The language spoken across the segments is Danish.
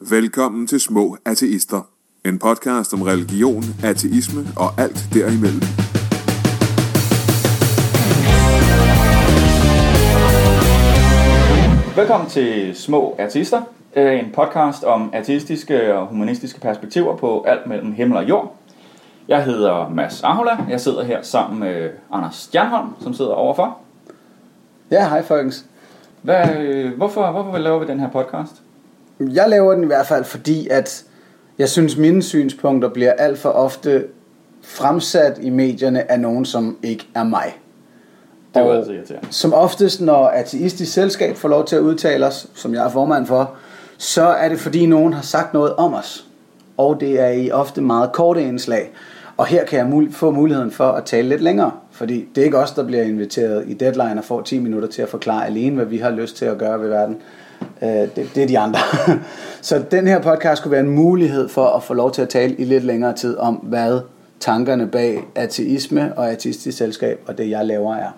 Velkommen til Små Ateister. En podcast om religion, ateisme og alt derimellem. Velkommen til Små Artister, øh, en podcast om ateistiske og humanistiske perspektiver på alt mellem himmel og jord. Jeg hedder Mads Ahola, jeg sidder her sammen med Anders Stjernholm, som sidder overfor. Ja, hej folkens. Hvad, øh, hvorfor, hvorfor laver vi den her podcast? Jeg laver den i hvert fald, fordi at jeg synes, mine synspunkter bliver alt for ofte fremsat i medierne af nogen, som ikke er mig. Det er Og altid irriterende. Som oftest, når ateistisk selskab får lov til at udtale os, som jeg er formand for, så er det fordi nogen har sagt noget om os. Og det er i ofte meget korte indslag. Og her kan jeg mul- få muligheden for at tale lidt længere. Fordi det er ikke os, der bliver inviteret i deadline og får 10 minutter til at forklare alene, hvad vi har lyst til at gøre ved verden. Øh, Det, det er de andre. Så den her podcast kunne være en mulighed for at få lov til at tale i lidt længere tid om, hvad tankerne bag ateisme og ateistisk selskab og det, jeg laver er.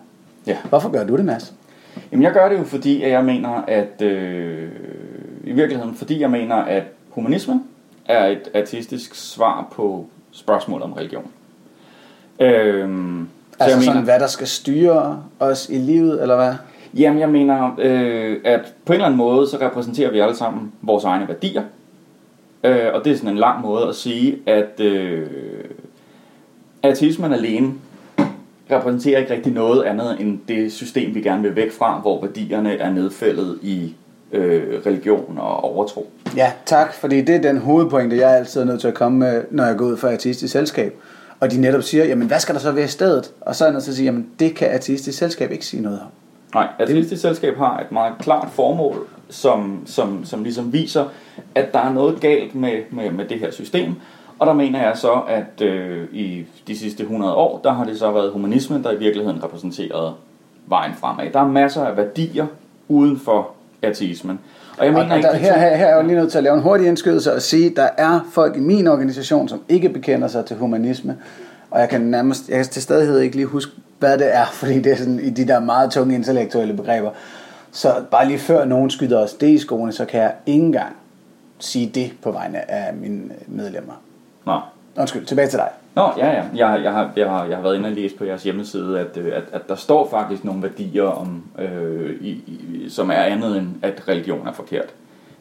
Ja. Hvorfor gør du det, Mads? Jamen jeg gør det jo fordi, at jeg mener, at øh, i virkeligheden, fordi jeg mener, at humanismen er et ateistisk svar på spørgsmål om religion. Så Altså jeg sådan, mener, hvad der skal styre os i livet, eller hvad? Jamen, jeg mener, øh, at på en eller anden måde, så repræsenterer vi alle sammen vores egne værdier. Øh, og det er sådan en lang måde at sige, at øh, ateismen alene repræsenterer ikke rigtig noget andet end det system, vi gerne vil væk fra, hvor værdierne er nedfældet i øh, religion og overtro. Ja, tak, fordi det er den hovedpointe, jeg altid er nødt til at komme med, når jeg går ud for ateistisk selskab. Og de netop siger, jamen hvad skal der så være i stedet? Og så er jeg nødt til at sige, jamen det kan ateistisk selskab ikke sige noget om. Nej, Ateistisk Selskab har et meget klart formål, som, som, som ligesom viser, at der er noget galt med, med, med det her system. Og der mener jeg så, at øh, i de sidste 100 år, der har det så været humanismen, der i virkeligheden repræsenterede vejen fremad. Der er masser af værdier uden for ateismen. Og jeg mener og ikke, der, de her, her, her er jeg jo lige nødt til at lave en hurtig indskydelse og sige, at der er folk i min organisation, som ikke bekender sig til humanisme. Og jeg kan nærmest, jeg kan til stadighed ikke lige huske, hvad det er, fordi det er sådan i de der meget tunge intellektuelle begreber. Så bare lige før nogen skyder os det i skoene, så kan jeg ikke engang sige det på vegne af mine medlemmer. Nå. Undskyld, tilbage til dig. Nå, ja, ja. Jeg, jeg, har, jeg, har, jeg har været inde og læse på jeres hjemmeside, at, øh, at, at der står faktisk nogle værdier, om, øh, i, i, som er andet end, at religion er forkert.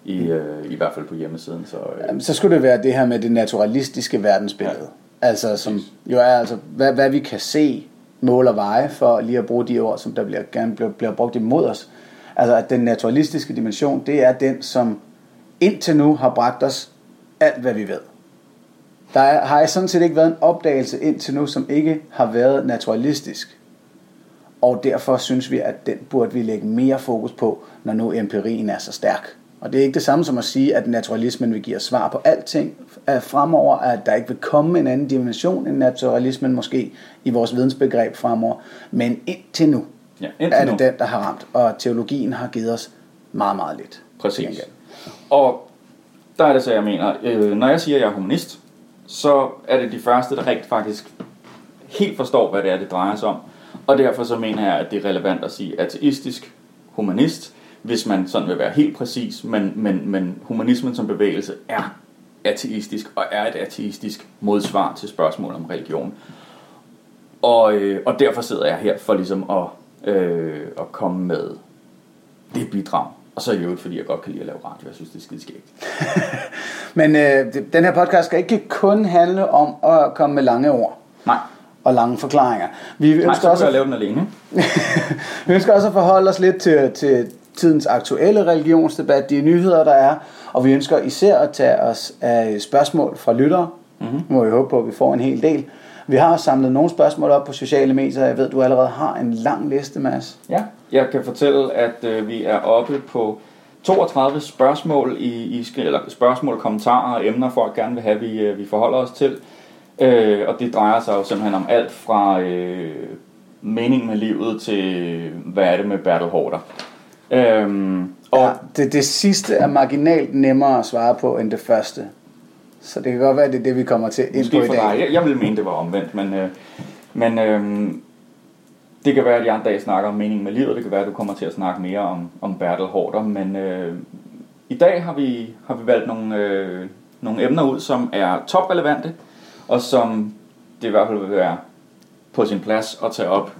I, øh, I hvert fald på hjemmesiden. Så, øh, Jamen, så skulle det være det her med det naturalistiske verdensbillede. Ja. Altså, som jo er altså, hvad, hvad vi kan se, mål og veje, for lige at bruge de ord, som der bliver, gerne bliver, bliver brugt imod os. Altså, at den naturalistiske dimension, det er den, som indtil nu har bragt os alt, hvad vi ved. Der er, har sådan set ikke været en opdagelse indtil nu, som ikke har været naturalistisk. Og derfor synes vi, at den burde vi lægge mere fokus på, når nu empirien er så stærk. Og det er ikke det samme som at sige, at naturalismen vil give os svar på alting at fremover, at der ikke vil komme en anden dimension end naturalismen måske i vores vidensbegreb fremover. Men indtil nu ja, er indtil det nu. den, der har ramt, og teologien har givet os meget, meget lidt. Præcis. Og der er det så, jeg mener, øh, når jeg siger, at jeg er humanist, så er det de første, der rigtig faktisk helt forstår, hvad det er, det drejer sig om. Og derfor så mener jeg, at det er relevant at sige ateistisk humanist, hvis man sådan vil være helt præcis, men, men, men humanismen som bevægelse er ateistisk, og er et ateistisk modsvar til spørgsmål om religion. Og, øh, og derfor sidder jeg her for ligesom at, øh, at komme med det bidrag. Og så i øvrigt, fordi jeg godt kan lide at lave radio. Jeg synes, det er skide skægt. Men øh, det- den her podcast skal ikke kun handle om at komme med lange ord Nej, og lange forklaringer. Vi Nej ønsker, så også at, lave den alene. vi ønsker også at forholde os lidt til, til tidens aktuelle religionsdebat, de nyheder, der er, og vi ønsker især at tage os af spørgsmål fra lyttere. Mm-hmm. Må vi håbe på, at vi får en hel del. Vi har samlet nogle spørgsmål op på sociale medier. Jeg ved, du allerede har en lang liste, Mads. Ja, jeg kan fortælle, at øh, vi er oppe på 32 spørgsmål, i, i, eller spørgsmål, kommentarer og emner, folk gerne vil have, vi, øh, vi forholder os til. Øh, og det drejer sig jo simpelthen om alt fra øh, mening med livet til, hvad er det med Bertel Hårder. Øhm, og Ja, det, det sidste er marginalt nemmere at svare på end det første. Så det kan godt være, at det er det, vi kommer til ind på i dag. dig. Jeg, jeg ville mene, det var omvendt, men, øh, men øh, det kan være, at de andre dage snakker om meningen med livet. Det kan være, at du kommer til at snakke mere om, om Bertel Hårder, men øh, i dag har vi, har vi valgt nogle, øh, nogle emner ud, som er toprelevante, og som det i hvert fald vil være på sin plads at tage op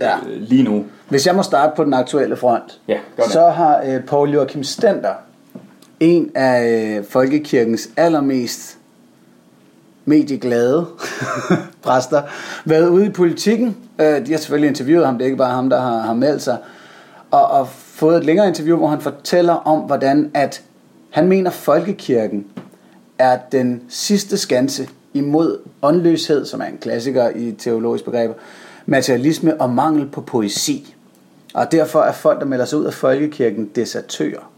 Ja. øh, lige nu. Hvis jeg må starte på den aktuelle front, Ja, så har øh, Paul Joachim Stender, en af øh, folkekirkens allermest medieglade præster, været ude i politikken. Øh, de har selvfølgelig interviewet ham, det er ikke bare ham, der har, har meldt sig. Og, og fået et længere interview, hvor han fortæller om, hvordan at han mener, folkekirken er den sidste skanse imod åndløshed, som er en klassiker i teologisk begreber, materialisme og mangel på poesi. Og derfor er folk, der melder sig ud af folkekirken, desertører.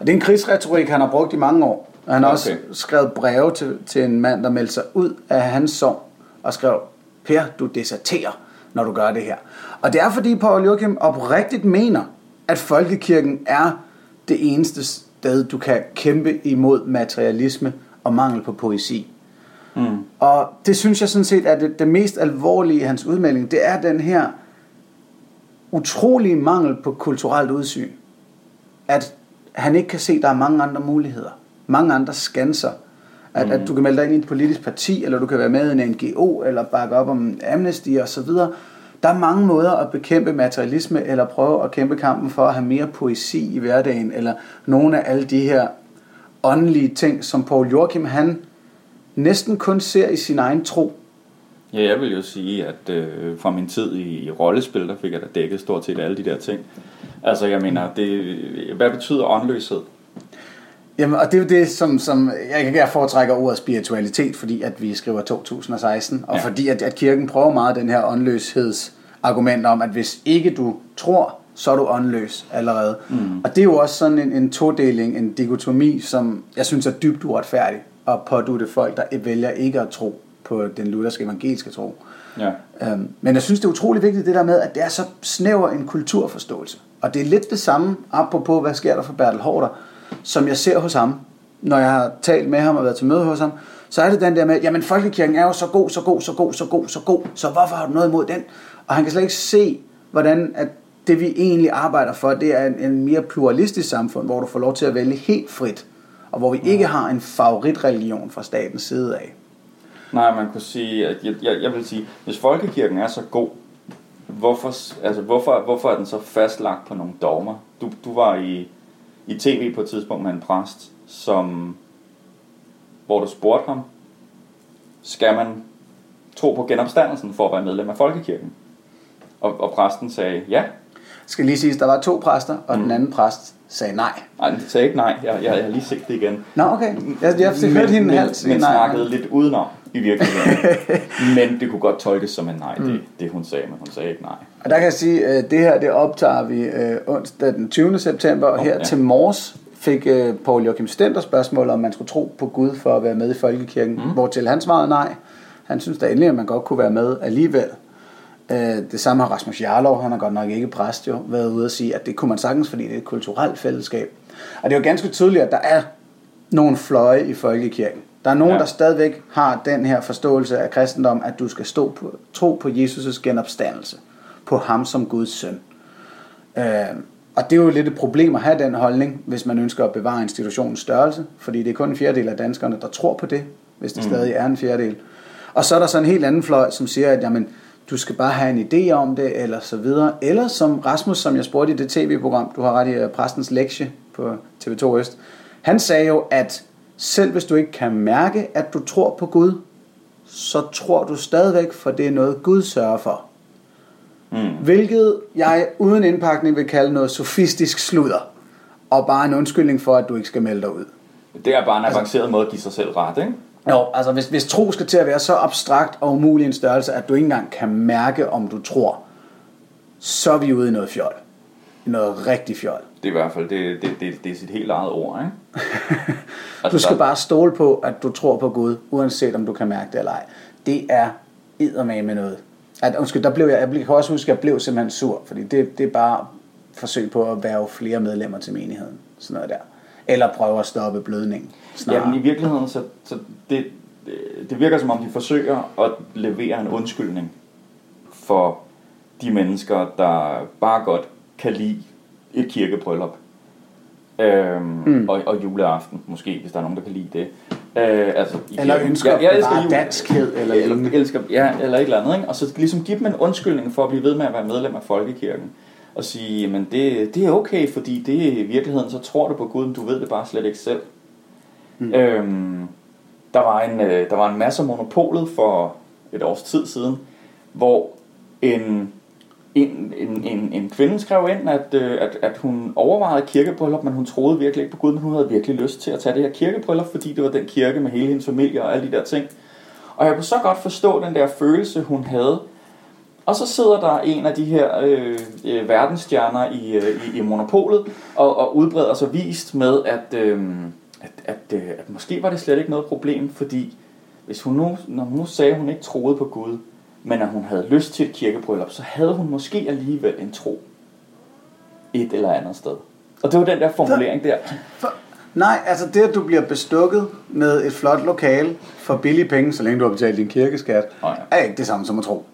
Og det er en krigsretorik, han har brugt i mange år. Og han har også Okay. skrevet breve til, til en mand, der meldte sig ud af hans sovn og skrev, Per, du deserterer, når du gør det her. Og det er fordi Paul Joachim oprigtigt mener, at folkekirken er det eneste sted, du kan kæmpe imod materialisme og mangel på poesi. Mm. Og det synes jeg sådan set er det, det mest alvorlige i hans udmelding. Det er den her utrolige mangel på kulturelt udsyn. At han ikke kan se, at der er mange andre muligheder. Mange andre skanser. At, mm. at du kan melde dig ind i et politisk parti, eller du kan være med i en NGO, eller bakke op om Amnesty og så videre. Der er mange måder at bekæmpe materialisme, eller prøve at kæmpe kampen for at have mere poesi i hverdagen, eller nogle af alle de her åndelige ting, som Paul Joachim han næsten kun ser i sin egen tro. Ja, jeg vil jo sige, at øh, fra min tid i, i rollespil, der fik jeg da dækket stort set alle de der ting. Altså, jeg mener, det, hvad betyder åndløshed? Jamen, og det er jo det, som, som jeg, jeg foretrækker ordet spiritualitet, fordi at vi skriver 2016, og Ja. fordi at, at kirken prøver meget den her åndløshedsargument om, at hvis ikke du tror, så er du åndløs allerede. Mm. Og det er jo også sådan en, en todeling, en dikotomi, som jeg synes er dybt uretfærdig, og pådutte folk, der vælger ikke at tro på den lutherske evangeliske tro. Ja. Øhm, men jeg synes, det er utrolig vigtigt det der med, at det er så snæver en kulturforståelse. Og det er lidt det samme, apropos hvad sker der for Bertel Hårder, som jeg ser hos ham. Når jeg har talt med ham og været til møde hos ham, så er det den der med, jamen folkekirken er jo så god, så god, så god, så god, så god, så hvorfor har du noget imod den? Og han kan slet ikke se, hvordan at det vi egentlig arbejder for, det er en, en mere pluralistisk samfund, hvor du får lov til at vælge helt frit, og hvor vi ikke har en favoritreligion fra statens side af. Nej, man kunne sige, at jeg, jeg, jeg vil sige, hvis folkekirken er så god, hvorfor, altså, hvorfor, hvorfor er den så fastlagt på nogle dogmer? Du, du var i, i tv på et tidspunkt med en præst, som, hvor du spurgte ham, skal man tro på genopstandelsen for at være medlem af folkekirken? Og, og præsten sagde ja. Skal lige sige, der var to præster, og mm. den anden præst sagde nej. Nej, han sagde ikke nej. Jeg, jeg, jeg har lige set det igen. Nå, okay. Jeg, jeg fik hørt hende men, halvt men nej. snakkede lidt udenom i virkeligheden. men det kunne godt tolkes som en nej, Mm. det, det hun sagde, men hun sagde ikke nej. Og der kan jeg sige, at det her det optager vi øh, onsdag den 20. september, og Nå, her ja. til morges fik øh, Paul Joachim Stender spørgsmål, om man skulle tro på Gud for at være med i Folkekirken, mm. hvortil han svarede nej. Han synes da endelig, at man godt kunne være med alligevel. Øh, det samme har Rasmus Jarlov, han har godt nok ikke præst jo, været ude og sige, at det kunne man sagtens, fordi det er et kulturelt fællesskab. Og det er jo ganske tydeligt, at der er nogle fløje i folkekirken. Der er nogen, ja. der stadigvæk har den her forståelse af kristendom, at du skal stå på, tro på Jesus' genopstandelse. På ham som Guds søn. Øh, og det er jo lidt et problem at have den holdning, hvis man ønsker at bevare institutionens størrelse. Fordi det er kun en fjerdedel af danskerne, der tror på det, hvis det mm. stadig er en fjerdedel. Og så er der så en helt anden fløj, som siger, at jamen, du skal bare have en idé om det, eller så videre. Eller som Rasmus, som jeg spurgte i det tv-program, du har ret i øh, præstens lektie på TV2 Øst, han sagde jo, at selv hvis du ikke kan mærke, at du tror på Gud, så tror du stadigvæk, for det er noget Gud sørger for. Mm. Hvilket jeg uden indpakning vil kalde noget sofistisk sludder. Og bare en undskyldning for, at du ikke skal melde dig ud. Det er bare en avanceret måde at give sig selv ret, ikke? Jo, altså hvis, hvis tro skal til at være så abstrakt og umulig en størrelse, at du ikke engang kan mærke, om du tror, så er vi ude i noget fjol. Noget rigtig fjol. Det er i hvert fald, det, det, det, det er sit helt eget ord, ikke? Altså, Du skal der- bare stole på, at du tror på Gud, uanset om du kan mærke det eller ej. Det er eddermame med noget. At, undskyld, der blev jeg, jeg kan også huske, at jeg blev simpelthen sur, fordi det, det er bare forsøg på at værve flere medlemmer til menigheden. Sådan noget der. Eller prøve at stoppe blødningen. Ja, men i virkeligheden, så, så det, det- virker som om, de forsøger at levere en undskyldning for de mennesker, der bare godt kan lide et kirkebryllup. Øhm, mm. og, og juleaften, måske, hvis der er nogen, der kan lide det. Øh, altså, Eller ønsker jeg, jeg elsker bare jul. danskhed eller eller, elsker, ja, eller et eller andet. Ikke? Og så ligesom give dem en undskyldning for at blive ved med at være medlem af Folkekirken. Og sige, men det, det er okay, fordi det i virkeligheden, så tror du på Gud, men du ved det bare slet ikke selv. Mm. Øhm, der, var en, øh, der var en masse monopolet for et års tid siden, hvor en, en, en, en, en kvinde skrev ind, at, øh, at, at hun overvejede kirkebryllup, men hun troede virkelig ikke på Gud, men hun havde virkelig lyst til at tage det her kirkebryllup, fordi det var den kirke med hele hendes familie og alle de der ting. Og jeg kunne så godt forstå den der følelse, hun havde. Og så sidder der en af de her øh, øh, verdensstjerner i, øh, i, i monopolet og, og udbreder sig vist med, at, øh, at, at, øh, at måske var det slet ikke noget problem, fordi hvis hun nu, når hun nu sagde, at hun ikke troede på Gud, men at hun havde lyst til et kirkebryllup, så havde hun måske alligevel en tro et eller andet sted. Og det var den der formulering der. For, nej, altså det, at du bliver bestukket med et flot lokale for billige penge, så længe du har betalt din kirkeskat, Nej. er ikke det samme som at tro.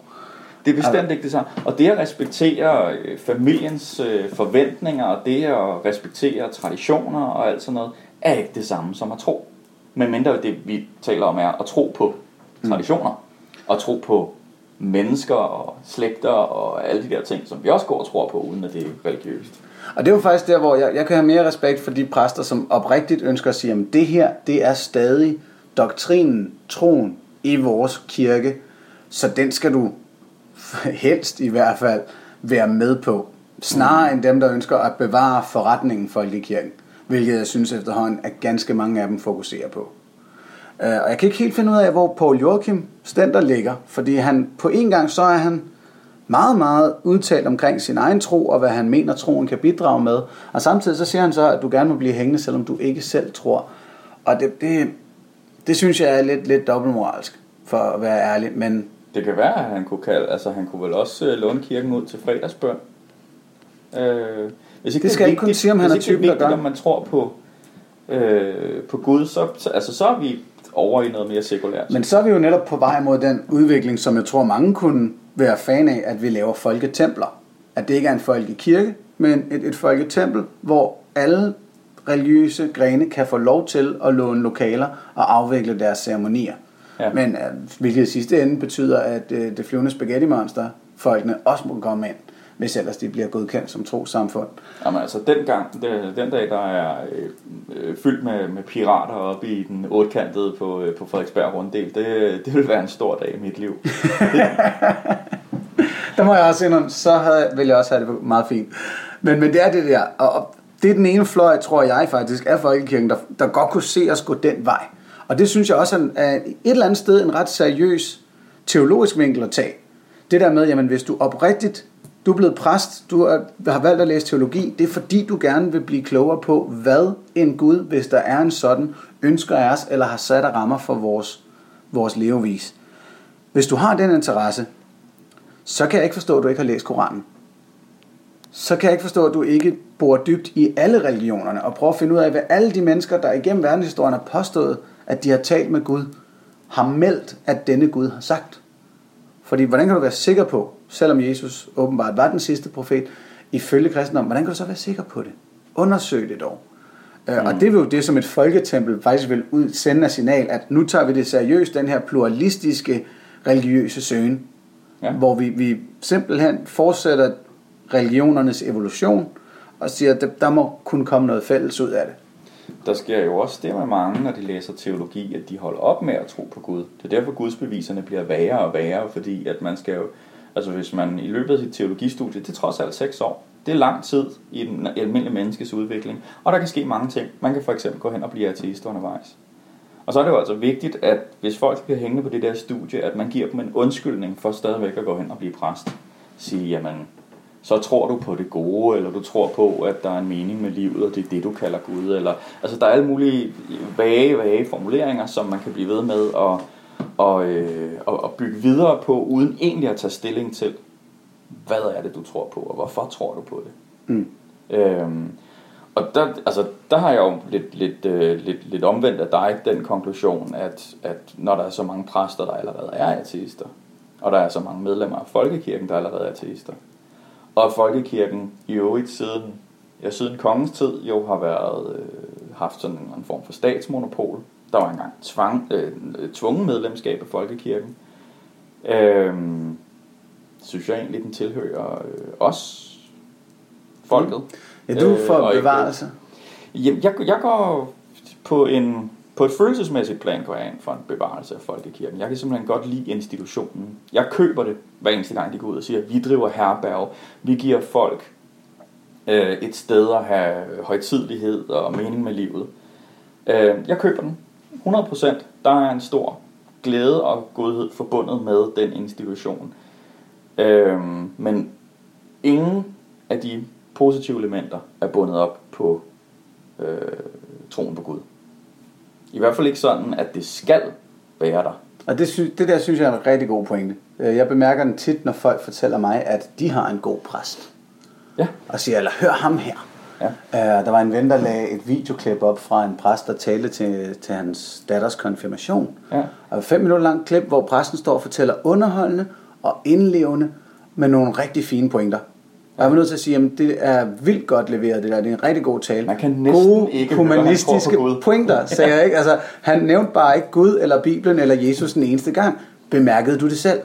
Det er bestemt ikke det samme. Og det at respektere øh, familiens øh, forventninger, og det at respektere traditioner og alt sådan noget, er ikke det samme som at tro. Men mindre det, vi taler om, er at tro på traditioner. Og tro på mennesker og slægter og alle de der ting, som vi også går og tror på, uden at det er religiøst. Og det er jo faktisk der, hvor jeg, jeg kan have mere respekt for de præster, som oprigtigt ønsker at sige, at det her, det er stadig doktrinen, troen i vores kirke, så den skal du helst i hvert fald være med på. Snarere end dem, der ønsker at bevare forretningen for kirken, hvilket jeg synes efterhånden, at ganske mange af dem fokuserer på. Uh, og jeg kan ikke helt finde ud af, hvor Paul Joachim Stender ligger, fordi han på en gang så er han meget, meget udtalt omkring sin egen tro, og hvad han mener, troen kan bidrage med. Og samtidig så siger han så, at du gerne må blive hængende, selvom du ikke selv tror. Og det, det, det synes jeg er lidt, lidt dobbeltmoralsk, for at være ærlig. Men Det kan være, at han kunne kalde, altså han kunne vel også øh, låne kirken ud til fredagsbøn. Øh, hvis ikke Det skal er jeg ikke vigtigt- sige, om han er det typen, der gør. om man tror på, øh, på Gud, så, så, altså, så er vi over i noget mere sekulært. Men så er vi jo netop på vej mod den udvikling, som jeg tror mange kunne være fan af, at vi laver folketempler. At det ikke er en folkekirke, men et, et folketempel, hvor alle religiøse grene kan få lov til at låne lokaler og afvikle deres ceremonier. Ja. Men øh, hvilket i sidste ende betyder, at øh, det flyvende spaghetti monster folkene også må komme ind, hvis ellers de bliver godkendt som trosamfund. Jamen altså, den, gang, den, den dag, der er øh, fyldt med, med pirater oppe i den otkantede på, øh, på Frederiksberg Runddel, det, det vil være en stor dag i mit liv. Der må jeg også indrømme, så havde, ville jeg også have det meget fint. Men, men det er det der, og, og det er den ene fløj, tror jeg faktisk, af Folkekirken, der, der godt kunne se os gå den vej. Og det synes jeg også er, en- et eller andet sted en ret seriøs teologisk vinkel at tage. Det der med, jamen hvis du oprigtigt, du er blevet præst, du er, har valgt at læse teologi, det er fordi du gerne vil blive klogere på, hvad en Gud, hvis der er en sådan, ønsker af os, eller har sat af rammer for vores, vores levevis. Hvis du har den interesse, så kan jeg ikke forstå, at du ikke har læst Koranen. Så kan jeg ikke forstå, at du ikke bor dybt i alle religionerne og prøver at finde ud af, hvad alle de mennesker, der igennem verdenshistorien har påstået, at de har talt med Gud, har meldt, at denne Gud har sagt. Fordi hvordan kan du være sikker på, selvom Jesus åbenbart var den sidste profet, ifølge kristendom, hvordan kan du så være sikker på det? Undersøg det dog. Mm. Og det er jo det, som et folketempel faktisk vil ud, sende af signal, at nu tager vi det seriøst, den her pluralistiske religiøse søgen, Ja. hvor vi, vi simpelthen fortsætter religionernes evolution, og siger, at der- der må kunne komme noget fælles ud af det. Der sker jo også det med mange, når de læser teologi, at de holder op med at tro på Gud. Det er derfor gudsbeviserne bliver værre og værre, fordi at man skal jo, altså hvis man i løbet af sit teologistudie, det er trods alt seks år, det er lang tid i den almindelige menneskes udvikling, og der kan ske mange ting. Man kan for eksempel gå hen og blive ateist undervejs. Og så er det jo altså vigtigt, at hvis folk bliver hængende på det der studie, at man giver dem en undskyldning for stadigvæk at gå hen og blive præst. Sige, jamen, så tror du på det gode, eller du tror på, at der er en mening med livet, og det er det, du kalder Gud. Eller, altså, der er alle mulige vage, vage formuleringer, som man kan blive ved med at, og, øh, og, og bygge videre på, uden egentlig at tage stilling til, hvad er det, du tror på, og hvorfor tror du på det. Mm. Øhm, og der, altså, der har jeg jo lidt, lidt, øh, lidt, lidt omvendt af dig den konklusion, at, at når der er så mange præster, der allerede er ateister, og der er så mange medlemmer af Folkekirken, der allerede er ateister, og Folkekirken i øvrigt siden ja, siden kongens tid jo har været øh, haft sådan en, en form for statsmonopol. Der var engang tvang, øh, tvungen medlemskab af folkekirken. Øh, synes jeg egentlig, den tilhører øh, os, folket. Ja, du for Øh, bevarelse. Jamen, jeg, jeg går på en på et følelsesmæssigt plan går jeg ind for en bevarelse af folkekirken. Jeg kan simpelthen godt lide institutionen. Jeg køber det hver eneste gang, de går ud og siger, vi driver herberg, vi giver folk øh, et sted at have højtidlighed og mening med livet. Øh, jeg køber den 100%. Der er en stor glæde og godhed forbundet med den institution. Øh, men ingen af de positive elementer er bundet op på øh, troen på Gud. I hvert fald ikke sådan, at det skal være der. Og det, sy- det der synes jeg er en rigtig god pointe. Øh, Jeg bemærker den tit, når folk fortæller mig, at de har en god præst. Ja. Og siger, eller hør ham her. Ja. Uh, der var en ven, der lagde et videoklip op fra en præst, der talte til, til hans datters konfirmation. Ja. Og fem minutter langt klip, hvor præsten står og fortæller underholdende og indlevende med nogle rigtig fine pointer. Jeg var nødt til at sige, at det er vildt godt leveret, det der. Det er en rigtig god tale. Man kan næsten Gode ikke høre, humanistiske Gud. pointer, sagde jeg ikke. Altså, han nævnte bare ikke Gud eller Bibelen eller Jesus den eneste gang. Bemærkede du det selv?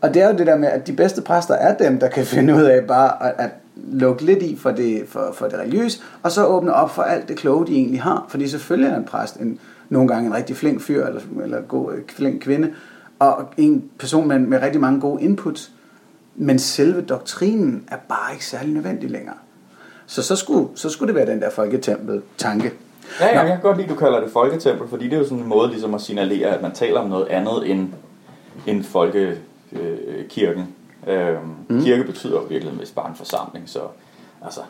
Og det er jo det der med, at de bedste præster er dem, der kan finde ud af bare at, at lukke lidt i for det, for, for det religiøse, og så åbne op for alt det kloge, de egentlig har. Fordi selvfølgelig er en præst en, nogle gange en rigtig flink fyr, eller, eller god, øh, flink kvinde, og en person med, med rigtig mange gode inputs. Men selve doktrinen er bare ikke særlig nødvendig længere. Så så skulle, så skulle det være den der folketempel-tanke. Ja, ja, Nå. jeg kan godt lide, at du kalder det folketempel, fordi det er jo sådan en måde ligesom at signalere, at man taler om noget andet end, end folkekirken. Øh, mm. Kirke betyder jo virkelig mest bare en forsamling, så altså,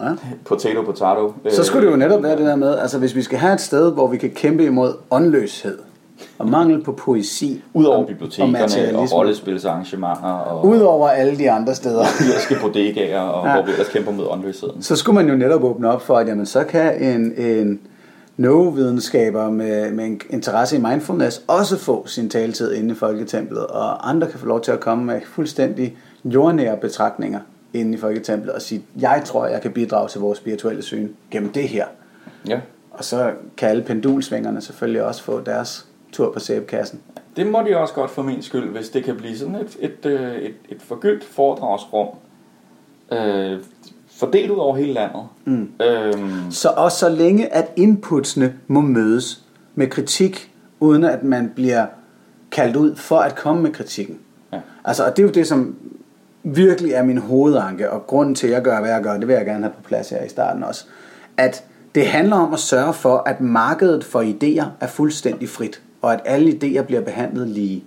Ja. potato, potato. Så skulle det jo netop være det der med, altså hvis vi skal have et sted, hvor vi kan kæmpe imod åndløshed og mangel på poesi. Udover bibliotekerne og, og rollespilsarrangementer og Udover alle de andre steder. irske bodegaer, og ja. hvor vi ellers kæmper mod åndløsheden. Så skulle man jo netop åbne op for, at jamen, så kan en, en no-videnskaber med, med en interesse i mindfulness også få sin taletid inde i Folketemplet, og andre kan få lov til at komme med fuldstændig jordnære betragtninger inde i Folketemplet og sige, jeg tror, jeg kan bidrage til vores spirituelle syn gennem det her. Ja. Og så kan alle pendulsvingerne selvfølgelig også få deres tur på sæbekassen. Det må de også godt for min skyld, hvis det kan blive sådan et, et, øh, et, et forgyldt foredragsrum, øh, fordelt ud over hele landet. Mm. Øhm, Så også så længe, at inputsene må mødes med kritik, uden at man bliver kaldt ud for at komme med kritikken. Ja. Altså, og det er jo det, som virkelig er min hovedanke, og grunden til, at jeg gør, hvad jeg gør, det vil jeg gerne have på plads her i starten også, at det handler om at sørge for, at markedet for idéer er fuldstændig frit, og at alle idéer bliver behandlet lige.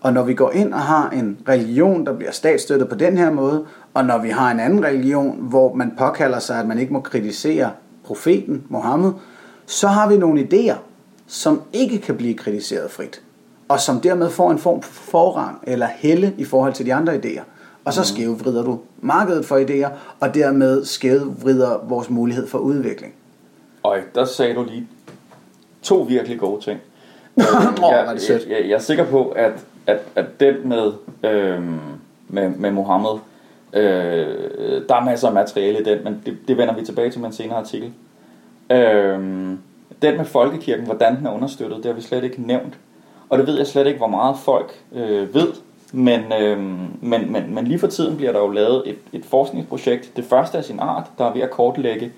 Og når vi går ind og har en religion, der bliver statsstøttet på den her måde, og når vi har en anden religion, hvor man påkalder sig, at man ikke må kritisere profeten, Mohammed, så har vi nogle idéer, som ikke kan blive kritiseret frit, og som dermed får en form for forrang eller helle i forhold til de andre idéer. Og så skævvrider du markedet for idéer, og dermed skævvrider vores mulighed for udvikling. og der sagde du lige to virkelig gode ting. Åh, jeg, det sødt. jeg, jeg, jeg er sikker på, at, at, at den med, øhm, med, med Mohammed, øh, der er masser af materiale i den, men det, det vender vi tilbage til med en senere artikel. Øhm, den med folkekirken, hvordan den er understøttet, det har vi slet ikke nævnt. Og det ved jeg slet ikke, hvor meget folk øh, ved. Men, øh, men, men, men lige for tiden bliver der jo lavet et, et forskningsprojekt, det første af sin art, der er ved at kortlægge,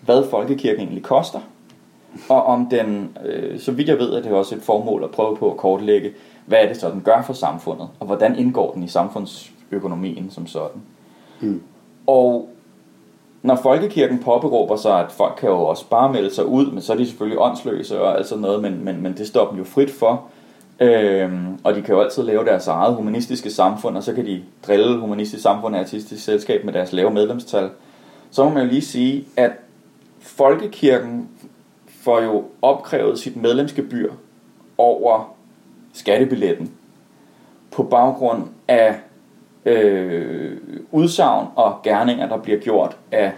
hvad folkekirken egentlig koster. Og om den, øh, så vidt jeg ved, er det også et formål at prøve på at kortlægge, hvad er det så, den gør for samfundet, og hvordan indgår den i samfundsøkonomien som sådan. Mm. Og når folkekirken påberåber sig, at folk kan jo også bare melde sig ud, men så er de selvfølgelig åndsløse og alt sådan noget, men, men, men det står dem jo frit for. Øhm, og de kan jo altid lave deres eget humanistiske samfund, og så kan de drille humanistisk samfund og artistisk selskab med deres lave medlemstal. Så må man jo lige sige, at folkekirken får jo opkrævet sit medlemsgebyr over skattebilletten på baggrund af øh, udsagn og gerninger, der bliver gjort af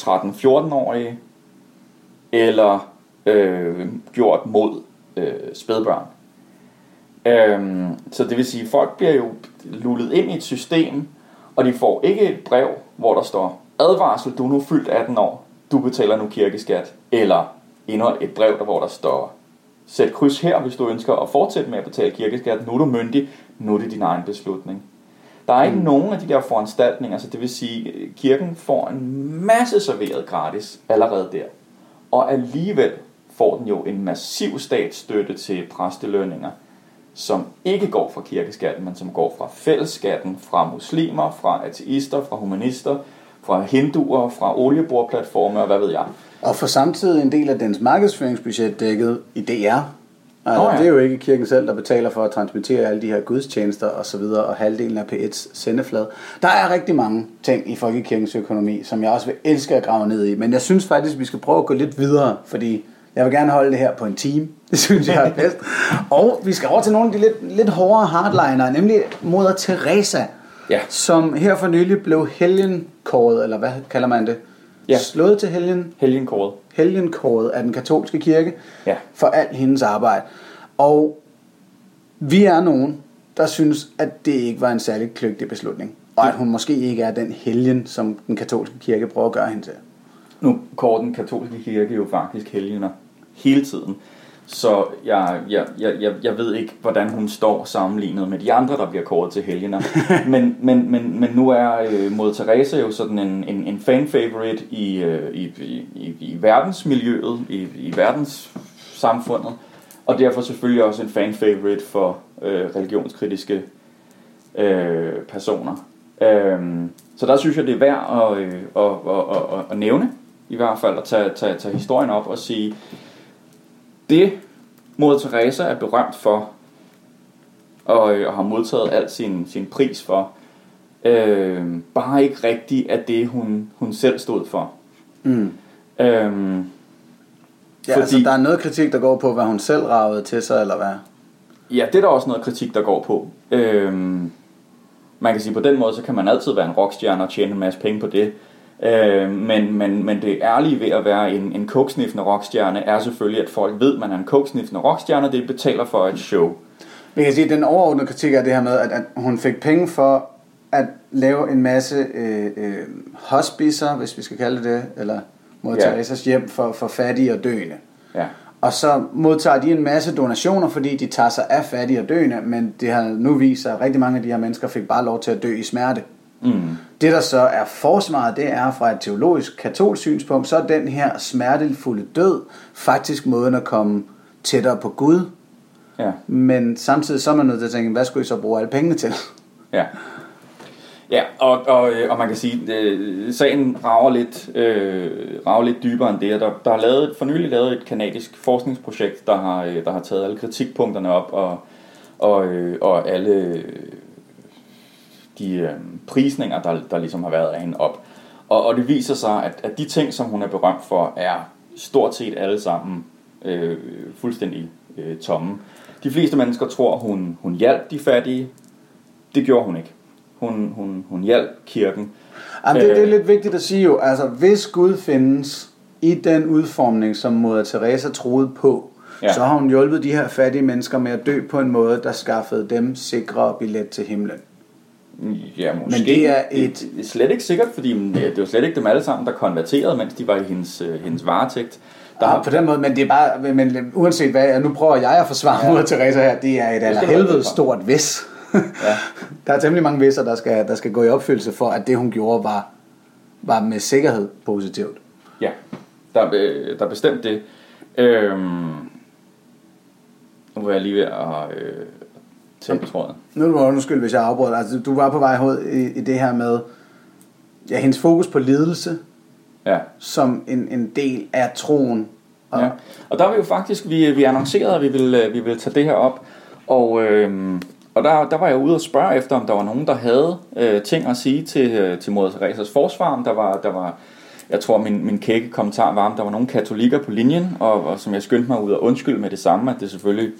13-14-årige, eller øh, gjort mod øh, spædbørn. Øhm, så det vil sige, at folk bliver jo lullet ind i et system, og de får ikke et brev, hvor der står, advarsel, du er nu fyldt 18 år, du betaler nu kirkeskat, eller endnu et brev, der hvor der står, sæt kryds her, hvis du ønsker at fortsætte med at betale kirkeskat, nu er du myndig, nu er det din egen beslutning. Der er ikke mm. nogen af de der foranstaltninger, så det vil sige, kirken får en masse serveret gratis allerede der. Og alligevel får den jo en massiv statsstøtte til præstelønninger, som ikke går fra kirkeskatten, men som går fra fællesskatten, fra muslimer, fra ateister, fra humanister, fra hinduer, fra olieborplatforme og hvad ved jeg. Og for samtidig en del af dens markedsføringsbudget dækket i DR. Altså, Nå ja. Det er jo ikke kirken selv, der betaler for at transmittere alle de her gudstjenester og så videre, og halvdelen af P1's sendeflade. Der er rigtig mange ting i folkekirkens økonomi, som jeg også vil elske at grave ned i. Men jeg synes faktisk, vi skal prøve at gå lidt videre, fordi jeg vil gerne holde det her på en time. Det synes jeg er bedst. og vi skal over til nogle af de lidt, lidt hårdere hardliner, nemlig moder Teresa, Ja. som her for nylig blev helgenkåret, eller hvad kalder man det? Ja. Slået til helgen Helgenkåret. helgenkåret af den katolske kirke Ja. for alt hendes arbejde. Og vi er nogen, der synes, at det ikke var en særlig kløgtig beslutning. Og at hun måske ikke er den helgen, som den katolske kirke prøver at gøre hende til. Nu kårer den katolske kirke jo faktisk helgener hele tiden. Så jeg, jeg, jeg, jeg, jeg ved ikke, hvordan hun står sammenlignet med de andre, der bliver kåret til helgener. men, men, men, men nu er øh, Moder Teresa jo sådan en, en, en fan-favorite i, øh, i, i, i, i verdensmiljøet, i, i verdenssamfundet. Og derfor selvfølgelig også en fan-favorite for øh, religionskritiske øh, personer. Øhm, så der synes jeg, det er værd at, øh, at, at, at, at, at nævne, i hvert fald at tage, tage, tage historien op og sige, det Moder Teresa er berømt for, og, øh, og har modtaget al sin, sin pris for, øh, bare ikke rigtigt af det, hun, hun selv stod for. Mm. Øhm, Ja, Fordi- altså, der er noget kritik, der går på, hvad hun selv ragede til sig, eller hvad? Ja, det er der også noget kritik, der går på. Øhm, man kan sige, på den måde, så kan man altid være en rockstjerne og tjene en masse penge på det. Øh, men, men, men det ærlige ved at være en, en koksniffende rockstjerne er selvfølgelig, at folk ved, at man er en koksniffende rockstjerne, og det betaler for et show. Vi kan sige, at den overordnede kritik er det her med, at, at hun fik penge for at lave en masse øh, øh, hospicer, hvis vi skal kalde det det, eller mod Ja. Hjem for, for fattige og døende. Ja. Og så modtager de en masse donationer, fordi de tager sig af fattige og døende, men det har nu vist sig, at rigtig mange af de her mennesker fik bare lov til at dø i smerte. Mm. Det der så er forsvaret, det er fra et teologisk katolsk synspunkt, så er den her smertefulde død faktisk måden at komme tættere på Gud. Ja. Men samtidig så er man nødt til at tænke, hvad skulle I så bruge alle pengene til? Ja. Ja, og, og, øh, og man kan sige, at sagen rager lidt, øh, rager lidt dybere end det. Der, der er lavet, for nylig lavet et kanadisk forskningsprojekt, der har, øh, der har taget alle kritikpunkterne op, og, og, øh, og alle øh, de øh, prisninger, der, der ligesom har været af hende op. Og, og det viser sig, at, at de ting, som hun er berømt for, er stort set alle sammen øh, fuldstændig øh, tomme. De fleste mennesker tror, hun, hun hjalp de fattige. Det gjorde hun ikke. Hun, hun, hun hjalp kirken. Jamen, det, det er Øh. lidt vigtigt at sige jo, altså hvis Gud findes i den udformning, som moder Teresa troede på, Ja. ja. så har hun hjulpet de her fattige mennesker med at dø på en måde, der skaffede dem sikre billet til himlen. Ja, måske. Men det er et- Det, er slet ikke sikkert, fordi mm, det var slet ikke dem alle sammen, der konverterede, mens de var i hendes, øh, hendes varetægt. Der Der har, på den måde, men det er bare, men uanset hvad, nu prøver jeg at forsvare ja. moder Teresa her, det er et skal aller du have helvede det for. stort vis. Ja. Der er temmelig mange visser, der skal, der skal gå i opfyldelse for, at det hun gjorde var, var med sikkerhed positivt. Ja, der, er, øh, der er bestemt det. Øhm, nu var jeg lige ved at øh, tage tråden. Nu er du undskyld, hvis jeg afbryder. Altså, du var på vej hoved i, i det her med ja, hendes fokus på lidelse Ja. som en, en del af troen. Og, Ja. Og der var jo faktisk, vi, vi annoncerede, at vi ville, vi ville tage det her op. Og, øhm, og der, der var jeg ude og spørge efter, om der var nogen, der havde øh, ting at sige til, øh, til Moder Teresas forsvar. Om Der var, der var, jeg tror, min, min kække kommentar var, om der var nogle katolikker på linjen, og, og som jeg skyndte mig ud og undskylde med det samme, at det selvfølgelig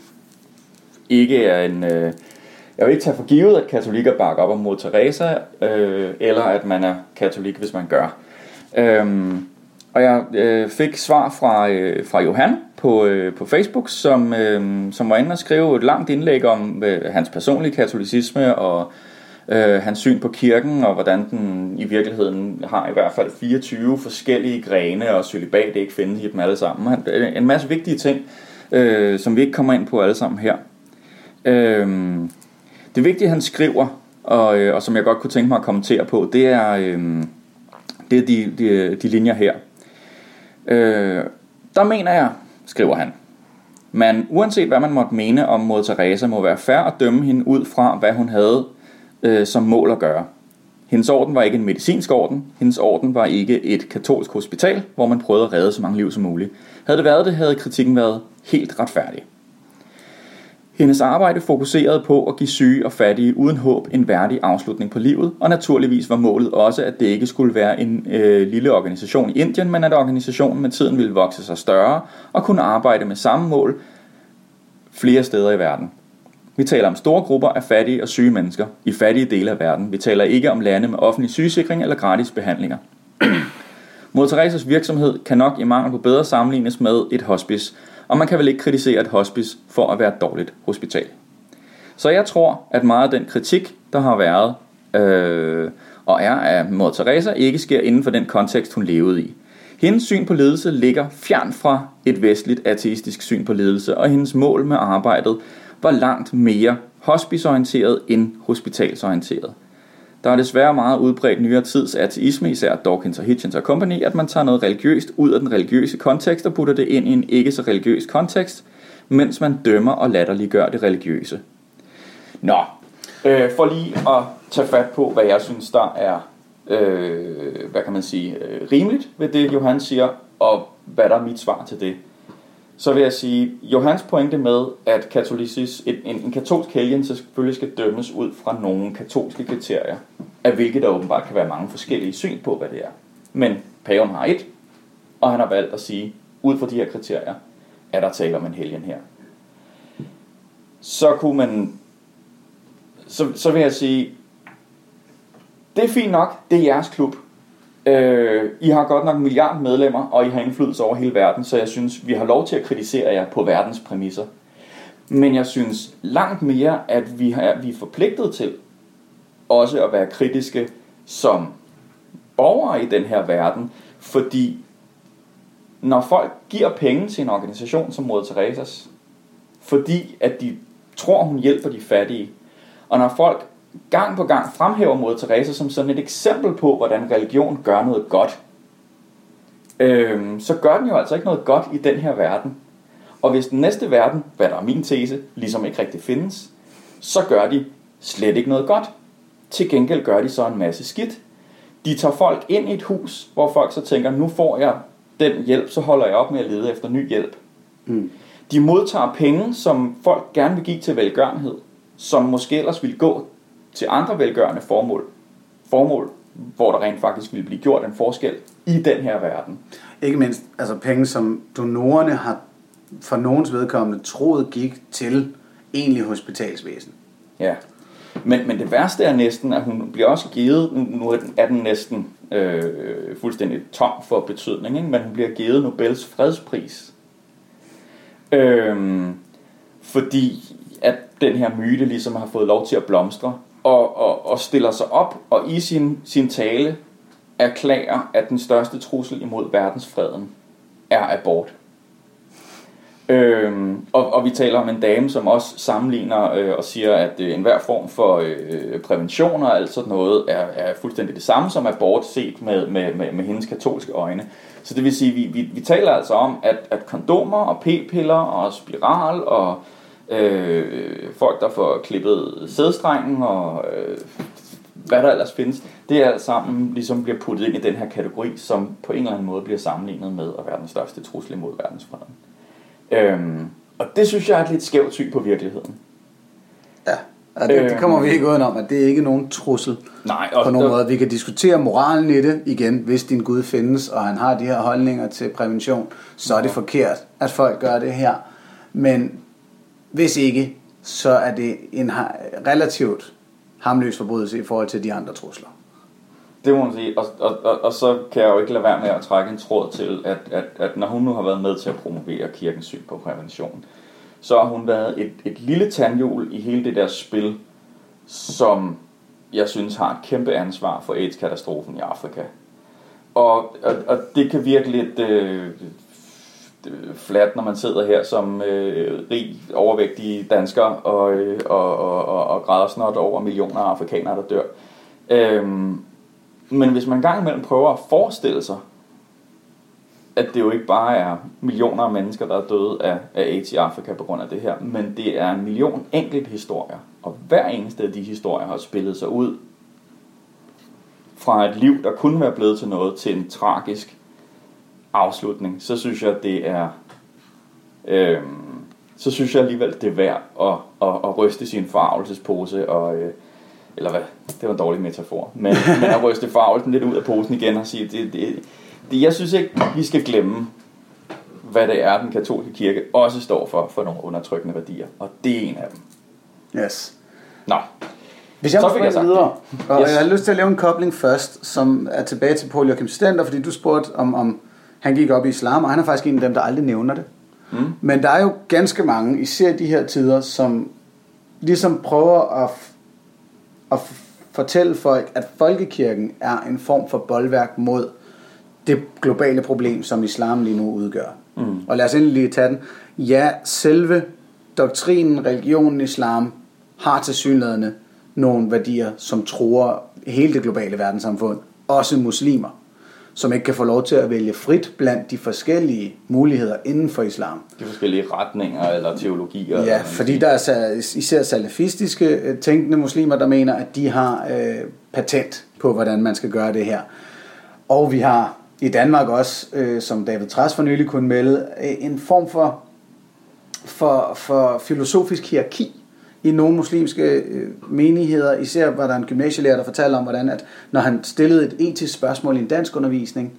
ikke er en... Øh, jeg vil ikke tage for givet, at katolikker bakker op om mod Teresa, øh, eller at man er katolik, hvis man gør. Øhm, og jeg øh, fik svar fra, øh, fra Johan på, øh, på Facebook, som, øh, som var inde og skrive et langt indlæg om øh, hans personlige katolicisme og, Øh, hans syn på kirken, og hvordan den i virkeligheden har i hvert fald 24 forskellige grene, og celibat ikke findes i dem alle sammen. Han, øh, en masse vigtige ting, øh, som vi ikke kommer ind på alle sammen her. Øhm, det vigtige, han skriver, og, øh, og som jeg godt kunne tænke mig at kommentere på, det er, øh, det er de, de, de linjer her. Øh, der mener jeg, skriver han, men uanset hvad man måtte mene om mod Teresa, må være fair at dømme hende ud fra, hvad hun havde øh, som mål at gøre. Hendes orden var ikke en medicinsk orden. Hendes orden var ikke et katolsk hospital, hvor man prøvede at redde så mange liv som muligt. Havde det været det, havde kritikken været helt retfærdig. Hendes arbejde fokuserede på at give syge og fattige uden håb en værdig afslutning på livet, og naturligvis var målet også, at det ikke skulle være en øh, lille organisation i Indien, men at organisationen med tiden ville vokse sig større og kunne arbejde med samme mål flere steder i verden. Vi taler om store grupper af fattige og syge mennesker i fattige dele af verden. Vi taler ikke om lande med offentlig sygesikring eller gratis behandlinger. Mod Teresas virksomhed kan nok i mangel på bedre sammenlignes med et hospice, og man kan vel ikke kritisere et hospice for at være et dårligt hospital. Så jeg tror, at meget af den kritik, der har været øh, og er af Mor Teresa, ikke sker inden for den kontekst, hun levede i. Hendes syn på ledelse ligger fjern fra et vestligt ateistisk syn på ledelse, og hendes mål med arbejdet var langt mere hospiceorienteret end hospitalsorienteret. Der er desværre meget udbredt nyere tids ateisme, især Dawkins og Hitchens og company, at man tager noget religiøst ud af den religiøse kontekst og putter det ind i en ikke så religiøs kontekst, mens man dømmer og latterliggør det religiøse. Nå, øh, for lige at tage fat på, hvad jeg synes, der er øh, hvad kan man sige, øh, rimeligt ved det, Johan siger, og hvad der er mit svar til det. Så vil jeg sige, Johans pointe med, at katolicis, en, en, en katolsk helgen selvfølgelig skal dømmes ud fra nogle katolske kriterier, af hvilket der åbenbart kan være mange forskellige syn på, hvad det er. Men paven har et, og han har valgt at sige, ud fra de her kriterier, er der tale om en helgen her. Så kunne man, så, så vil jeg sige, det er fint nok, det er jeres klub. Øh, I har godt nok en milliard medlemmer, og I har indflydelse over hele verden, så jeg synes, vi har lov til at kritisere jer på verdens præmisser. Men jeg synes langt mere, at vi, har, vi er forpligtet til også at være kritiske som borgere i den her verden, fordi når folk giver penge til en organisation som Moder Teresas, fordi at de tror, hun hjælper de fattige, og når folk gang på gang fremhæver mod Teresa som sådan et eksempel på, hvordan religion gør noget godt, øhm, så gør den jo altså ikke noget godt i den her verden. Og hvis den næste verden, hvad der er min tese, ligesom ikke rigtig findes, så gør de slet ikke noget godt. Til gengæld gør de så en masse skidt. De tager folk ind i et hus, hvor folk så tænker, nu får jeg den hjælp, så holder jeg op med at lede efter ny hjælp. Mm. De modtager penge, som folk gerne vil give til velgørenhed, som måske ellers ville gå til andre velgørende formål, formål, hvor der rent faktisk vil blive gjort en forskel i den her verden. Ikke mindst altså penge, som donorerne har for nogens vedkommende troet gik til egentlig hospitalsvæsen. Ja, men, men det værste er næsten, at hun bliver også givet, nu er den, er den næsten øh, fuldstændig tom for betydning, ikke? men hun bliver givet Nobels fredspris. Øhm, fordi at den her myte ligesom har fået lov til at blomstre, og, og, og stiller sig op og i sin, sin tale erklærer, at den største trussel imod verdensfreden er abort. Øhm, og, og vi taler om en dame, som også sammenligner øh, og siger, at øh, enhver form for øh, prævention og alt sådan noget er, er fuldstændig det samme som abort set med, med, med, med hendes katolske øjne. Så det vil sige, at vi, vi, vi taler altså om, at, at kondomer og p-piller og spiral og øh, folk, der får klippet sædstrengen og øh, hvad der ellers findes, det er alt sammen ligesom bliver puttet ind i den her kategori, som på en eller anden måde bliver sammenlignet med at være den største trussel imod verdensfreden. Øhm, og det synes jeg er et lidt skævt syn på virkeligheden. Ja, ja det, det kommer vi ikke om, at det er ikke nogen trussel Nej, og på nogen måde. Vi kan diskutere moralen i det igen, hvis din Gud findes, og han har de her holdninger til prævention, så er det forkert, at folk gør det her. Men hvis ikke, så er det en relativt hamløs forbrydelse i forhold til de andre trusler. Det må man sige, og, og, og, og så kan jeg jo ikke lade være med at trække en tråd til, at, at, at når hun nu har været med til at promovere kirkens syn på prævention, så har hun været et, et lille tandhjul i hele det der spil, som jeg synes har et kæmpe ansvar for AIDS-katastrofen i Afrika. Og, og, og det kan virke lidt øh, flat, når man sidder her som øh, rig, overvægtig dansker og, øh, og, og, og, og græder snart over millioner af afrikanere, der dør. Øhm, men hvis man gang imellem prøver at forestille sig, at det jo ikke bare er millioner af mennesker, der er døde af, af AIDS i Afrika på grund af det her, men det er en million enkelt historier, og hver eneste af de historier har spillet sig ud fra et liv, der kunne være blevet til noget, til en tragisk afslutning, så synes jeg, det er... Øhm, så synes jeg alligevel, det er værd at, at, at ryste sin forarvelsespose og... Øh, eller hvad, det var en dårlig metafor, men, men at ryste forarvelsen lidt ud af posen igen og sige, det, det, det, jeg synes ikke, vi skal glemme, hvad det er, den katolske kirke også står for, for nogle undertrykkende værdier, og det er en af dem. Yes. Nå, Hvis jeg Så fik jeg sagt videre, og Yes. jeg har lyst til at lave en kobling først, som er tilbage til Paul Joachim Stender, fordi du spurgte, om, om han gik op i islam, og han er faktisk en af dem, der aldrig nævner det. Mm. Men der er jo ganske mange, især i de her tider, som ligesom prøver at, at fortælle folk, at folkekirken er en form for boldværk mod det globale problem, som islam lige nu udgør. Mm. Og lad os endelig lige tage den. Ja, selve doktrinen, religionen islam, har til synlædende nogle værdier, som tror hele det globale verdenssamfund, også muslimer, som ikke kan få lov til at vælge frit blandt de forskellige muligheder inden for islam. de forskellige retninger eller teologier. eller Ja, man fordi der er især salafistiske øh, tænkende muslimer, der mener, at de har øh, patent på, hvordan man skal gøre det her. Og vi har i Danmark også, øh, som David Træs for nylig kunne melde, øh, en form for, for, for filosofisk hierarki i nogle muslimske øh, menigheder. Især var der en gymnasielærer, der fortalte om, hvordan at når han stillede et etisk spørgsmål i en dansk undervisning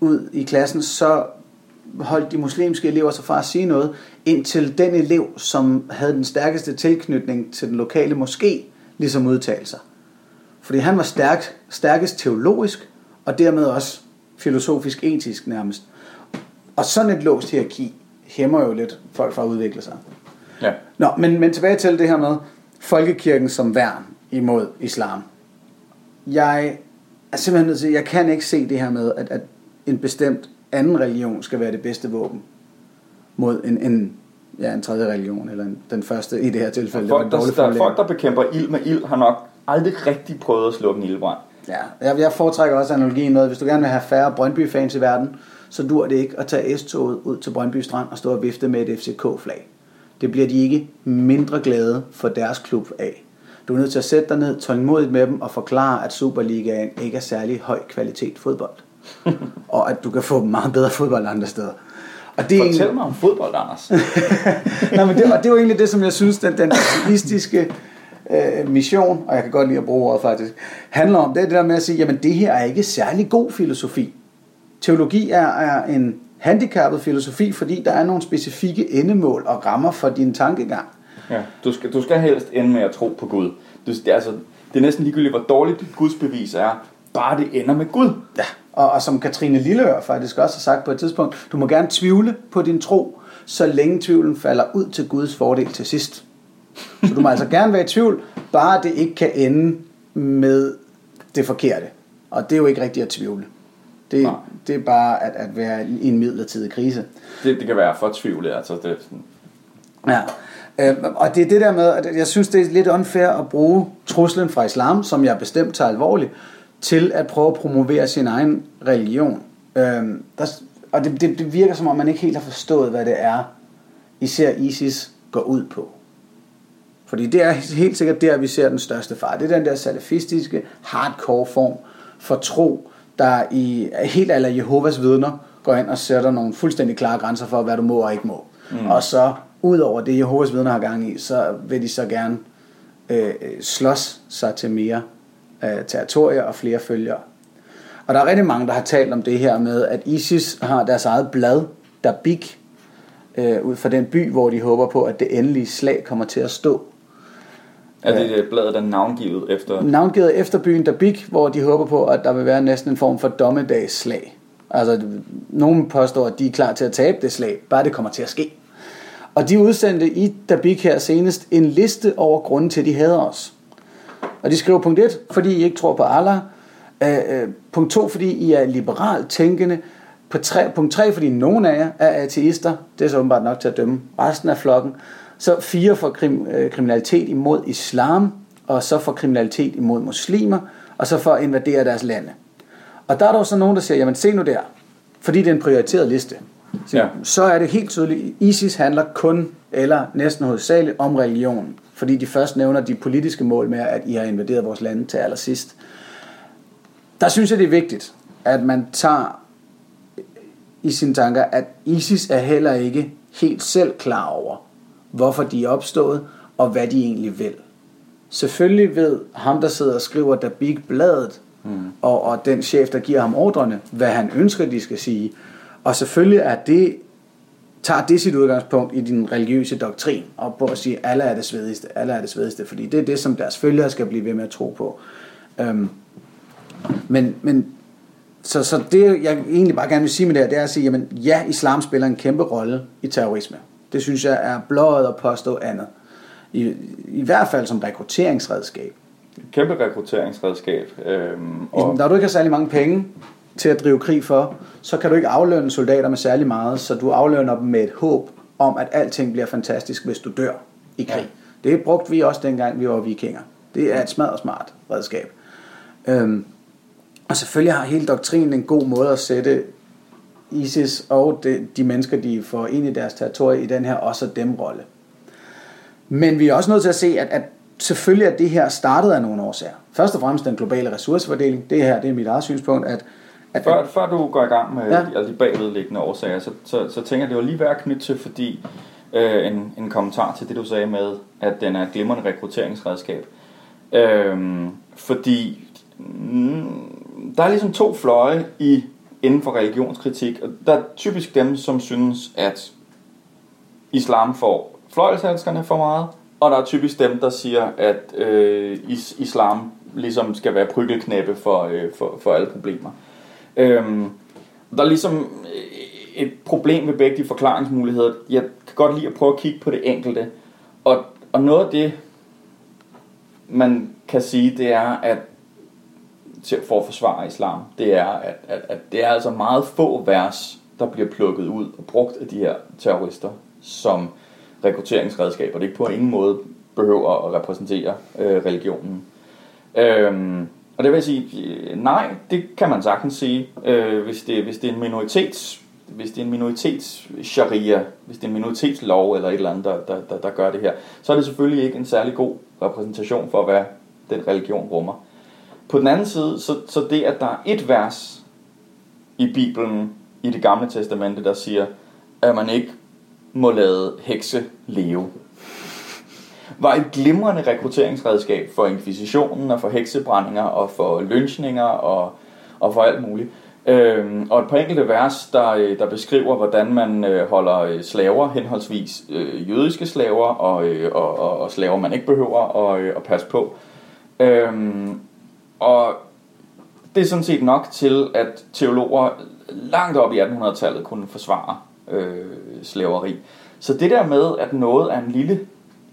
ud i klassen, så holdt de muslimske elever sig fra at sige noget, indtil den elev, som havde den stærkeste tilknytning til den lokale moské, ligesom udtalte sig. Fordi han var stærk, stærkest teologisk, og dermed også filosofisk etisk nærmest. Og sådan et låst hierarki hæmmer jo lidt folk fra at udvikle sig. Ja. Nå, men, men tilbage til det her med folkekirken som værn imod islam. Jeg er simpelthen nødt til, jeg kan ikke se det her med, at, at en bestemt anden religion skal være det bedste våben mod en, en, ja, en tredje religion, eller en, den første i det her tilfælde. en Folk der, der, folk, der bekæmper ild med ild, har nok aldrig rigtig prøvet at slukke en ildbrand. Ja, jeg, jeg foretrækker også analogien med, at hvis du gerne vil have færre Brøndby-fans i verden, så dur det ikke at tage S-toget ud til Brøndby Strand og stå og vifte med et FCK-flag. Det bliver de ikke mindre glade for deres klub af. Du er nødt til at sætte dig ned tålmodigt med dem og forklare, at Superligaen ikke er særlig høj kvalitet fodbold. og at du kan få meget bedre fodbold andre steder. Og det er egentlig- Fortæl mig om fodbold, Anders. Nej, men det, og det jo egentlig det, som jeg synes, den, den aktivistiske øh, mission, og jeg kan godt lide at bruge ordet faktisk, handler om. Det er det der med at sige, jamen det her er ikke særlig god filosofi. Teologi er, er en handicappet filosofi, fordi der er nogle specifikke endemål og rammer for din tankegang. Ja. Du, skal, du skal helst ende med at tro på Gud. Du, det, er altså, det er næsten ligegyldigt, hvor dårligt dit gudsbevis er. Bare det ender med Gud. Ja. Og, og som Katrine Lilleør faktisk også har sagt på et tidspunkt, du må gerne tvivle på din tro, så længe tvivlen falder ud til Guds fordel til sidst. Så du må altså gerne være i tvivl, bare det ikke kan ende med det forkerte. Og det er jo ikke rigtigt at tvivle. Det, Nej. det er bare at, at være i en midlertidig krise. Det, det kan være for tvivl. Altså, det, sådan, Ja. Øh, og det er det der med, at jeg synes, det er lidt unfair at bruge truslen fra islam, som jeg bestemt tager alvorligt, til at prøve at promovere sin egen religion. Øh, der, og det, det, det virker som om, man ikke helt har forstået, hvad det er, især ISIS går ud på. Fordi det er helt sikkert der, vi ser den største far. Det er den der salafistiske, hardcore form for tro, der i helt alle Jehovas vidner går ind og sætter nogle fuldstændig klare grænser for, hvad du må og ikke må. Mm. Og så, ud over det Jehovas vidner har gang i, så vil de så gerne øh, slås sig til mere øh, territorier og flere følgere. Og der er rigtig mange, der har talt om det her med, at ISIS har deres eget blad, der big, øh, ud fra den by, hvor de håber på, at det endelige slag kommer til at stå. Er det det bladet, der er navngivet efter... Navngivet efter byen Dabik, hvor de håber på, at der vil være næsten en form for dommedagsslag. Altså, nogen påstår, at de er klar til at tabe det slag, bare det kommer til at ske. Og de udsendte i Dabik her senest en liste over grunde til, at de hader os. Og de skriver punkt 1, fordi I ikke tror på Allah. Øh, øh, punkt 2, fordi I er liberalt tænkende. På tre, punkt 3, fordi nogen af jer er ateister. Det er så åbenbart nok til at dømme resten af flokken. Så 4 for krim, øh, kriminalitet imod islam, og så for kriminalitet imod muslimer, og så for at invadere deres lande. Og der er der jo så nogen, der siger, jamen se nu der, fordi det er en prioriteret liste. Så, Ja. så er det helt tydeligt, ISIS handler kun, eller næsten hovedsageligt, om religion. Fordi de først nævner de politiske mål med, at I har invaderet vores lande til allersidst. Der synes jeg, det er vigtigt, at man tager i sine tanker, at ISIS er heller ikke helt selv klar over, hvorfor de er opstået, og hvad de egentlig vil. Selvfølgelig ved ham, der sidder og skriver der Big Bladet, mm. og, og den chef, der giver ham ordrene, hvad han ønsker, de skal sige. Og selvfølgelig er det, tager det sit udgangspunkt i din religiøse doktrin, og på at sige, at alle er det svedigste, alle er det svedigste, fordi det er det, som deres følgere skal blive ved med at tro på. Øhm, men, men så, så det, jeg egentlig bare gerne vil sige med det her, det er at sige, jamen ja, islam spiller en kæmpe rolle i terrorisme. Det synes jeg er blået at påstå andet. I, I hvert fald som rekrutteringsredskab. Kæmpe rekrutteringsredskab. Øhm, Og... Når du ikke har særlig mange penge til at drive krig for, så kan du ikke aflønne soldater med særlig meget, så du aflønner dem med et håb om, at alting bliver fantastisk, hvis du dør i krig. Ja. Det brugte vi også dengang, vi var vikinger. Det er et smadret smart redskab. Øhm, og selvfølgelig har hele doktrinen en god måde at sætte ISIS og de, de mennesker, de får ind i deres territorie i den her også dem rolle. Men vi er også nødt til at se, at, at selvfølgelig er det her startet af nogle årsager. Først og fremmest den globale ressourcefordeling. Det her det er mit eget synspunkt, at, at Før, før du går i gang med Ja. ja. de, bagvedliggende årsager, så, så, så tænker jeg, det var lige værd at knytte til, fordi øh, en, en kommentar til det, du sagde med, at den er et glimrende rekrutteringsredskab. Øhm, fordi mm, der er ligesom to fløje i, inden for religionskritik, og der er typisk dem, som synes, at islam får fløjelshandskerne for meget, og der er typisk dem, der siger, at øh, is, islam ligesom skal være prykkelknæppe for, øh, for, for alle problemer. Øhm, der er ligesom øh, et problem ved begge de forklaringsmuligheder. Jeg kan godt lide at prøve at kigge på det enkelte. Og, og noget af det, man kan sige, det er, at til, for at forsvare islam, det er, at, at, at det er altså meget få vers, der bliver plukket ud og brugt af de her terrorister som rekrutteringsredskaber. Det ikke på ingen måde behøver at repræsentere øh, religionen. Øhm, og det vil sige, nej, det kan man sagtens sige, øh, hvis, det, hvis det er en minoritets hvis det er en minoritets sharia, hvis det er en minoritetslov eller et eller andet, der, der, der, der gør det her, så er det selvfølgelig ikke en særlig god repræsentation for, hvad den religion rummer. På den anden side, så, så det, at der er et vers i Bibelen, i det gamle testamente, der siger, at man ikke må lade hekse leve, var et glimrende rekrutteringsredskab for inkvisitionen og for heksebrændinger og for lynchninger og, og for alt muligt. Øhm, og et par enkelte vers, der, øh, der beskriver, hvordan man øh, holder øh, slaver, henholdsvis øh, jødiske slaver og, øh, og, og, og slaver, man ikke behøver at, øh, at passe på. Øhm, og det er sådan set nok til, at teologer langt op i 1800-tallet kunne forsvare øh, slaveri. Så det der med, at noget er en lille,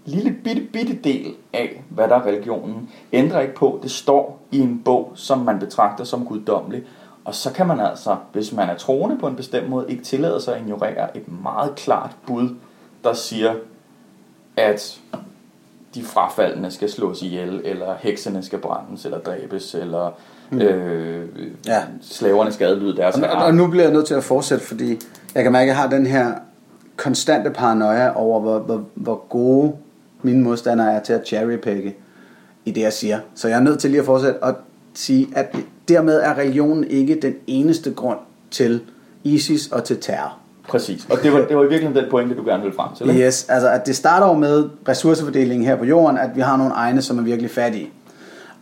lille bitte, bitte del af, hvad der er religionen, ændrer ikke på, det står i en bog, som man betragter som guddommelig. Og så kan man altså, hvis man er troende på en bestemt måde, ikke tillade sig at ignorere et meget klart bud, der siger, at de frafaldende skal slås ihjel, eller heksene skal brændes, eller dræbes, eller øh, Ja. slaverne skal adlyde deres Og, herre. og nu bliver jeg nødt til at fortsætte, fordi jeg kan mærke, at jeg har den her konstante paranoia over, hvor, hvor, hvor gode mine modstandere er til at cherrypicke i det, jeg siger. Så jeg er nødt til lige at fortsætte og sige, at dermed er religionen ikke den eneste grund til ISIS og til terror. Præcis. Og det var, det var i virkeligheden den pointe, du gerne ville frem til. Ikke? Yes, altså at det starter jo med ressourcefordelingen her på jorden, at vi har nogle egne, som er virkelig fattige.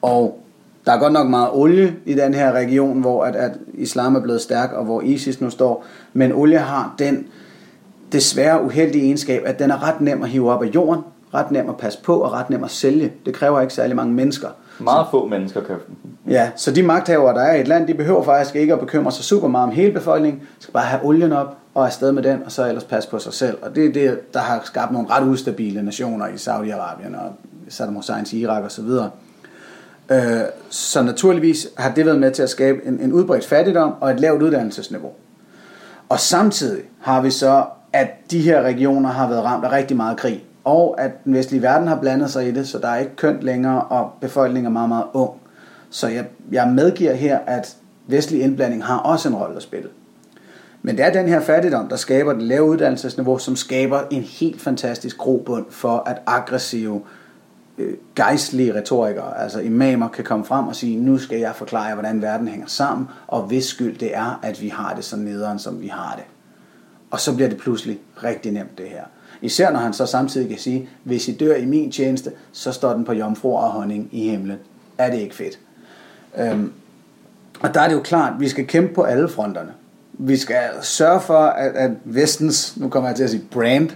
Og der er godt nok meget olie i den her region, hvor at, at islam er blevet stærk, og hvor ISIS nu står. Men olie har den desværre uheldige egenskab, at den er ret nem at hive op af jorden, ret nem at passe på og ret nem at sælge. Det kræver ikke særlig mange mennesker. Meget få mennesker kan... Ja, så de magthavere, der er i et land, de behøver faktisk ikke at bekymre sig super meget om hele befolkningen. De skal bare have olien op og afsted med den, og så ellers passe på sig selv. Og det er det, der har skabt nogle ret ustabile nationer i Saudi-Arabien og Saddam Husseins Irak osv. Øh, så naturligvis har det været med til at skabe en, en udbredt fattigdom og et lavt uddannelsesniveau. Og samtidig har vi så, at de her regioner har været ramt af rigtig meget krig, og at den vestlige verden har blandet sig i det, så der er ikke kønt længere, og befolkningen er meget, meget ung. Så jeg, jeg medgiver her, at vestlig indblanding har også en rolle at spille. Men det er den her fattigdom, der skaber det lave uddannelsesniveau, som skaber en helt fantastisk grobund for, at aggressive, øh, gejstlige retorikere, altså imamer, kan komme frem og sige, nu skal jeg forklare jer, hvordan verden hænger sammen, og hvis skyld det er, at vi har det så nederen, som vi har det. Og så bliver det pludselig rigtig nemt det her. Især når han så samtidig kan sige, hvis I dør i min tjeneste, så står den på jomfru og honning i himlen. Er det ikke fedt? Øhm, og der er det jo klart, at vi skal kæmpe på alle fronterne. Vi skal sørge for, at, at vestens, nu kommer jeg til at sige brand,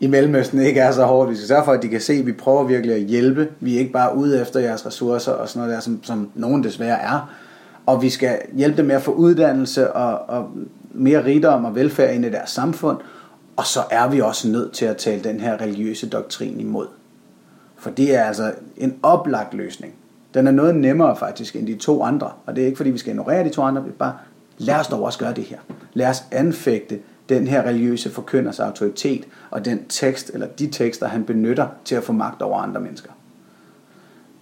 i Mellemøsten ikke er så hårdt. Vi skal sørge for, at de kan se, at vi prøver virkelig at hjælpe. Vi er ikke bare ude efter jeres ressourcer og sådan noget der, som, som nogen desværre er. Og vi skal hjælpe dem med at få uddannelse og, og mere rigdom og velfærd ind i deres samfund. Og så er vi også nødt til at tale den her religiøse doktrin imod. For det er altså en oplagt løsning. Den er noget nemmere faktisk end de to andre. Og det er ikke fordi, vi skal ignorere de to andre. Vi bare, lad os dog også gøre det her. Lad os anfægte den her religiøse forkynders autoritet og den tekst eller de tekster, han benytter til at få magt over andre mennesker.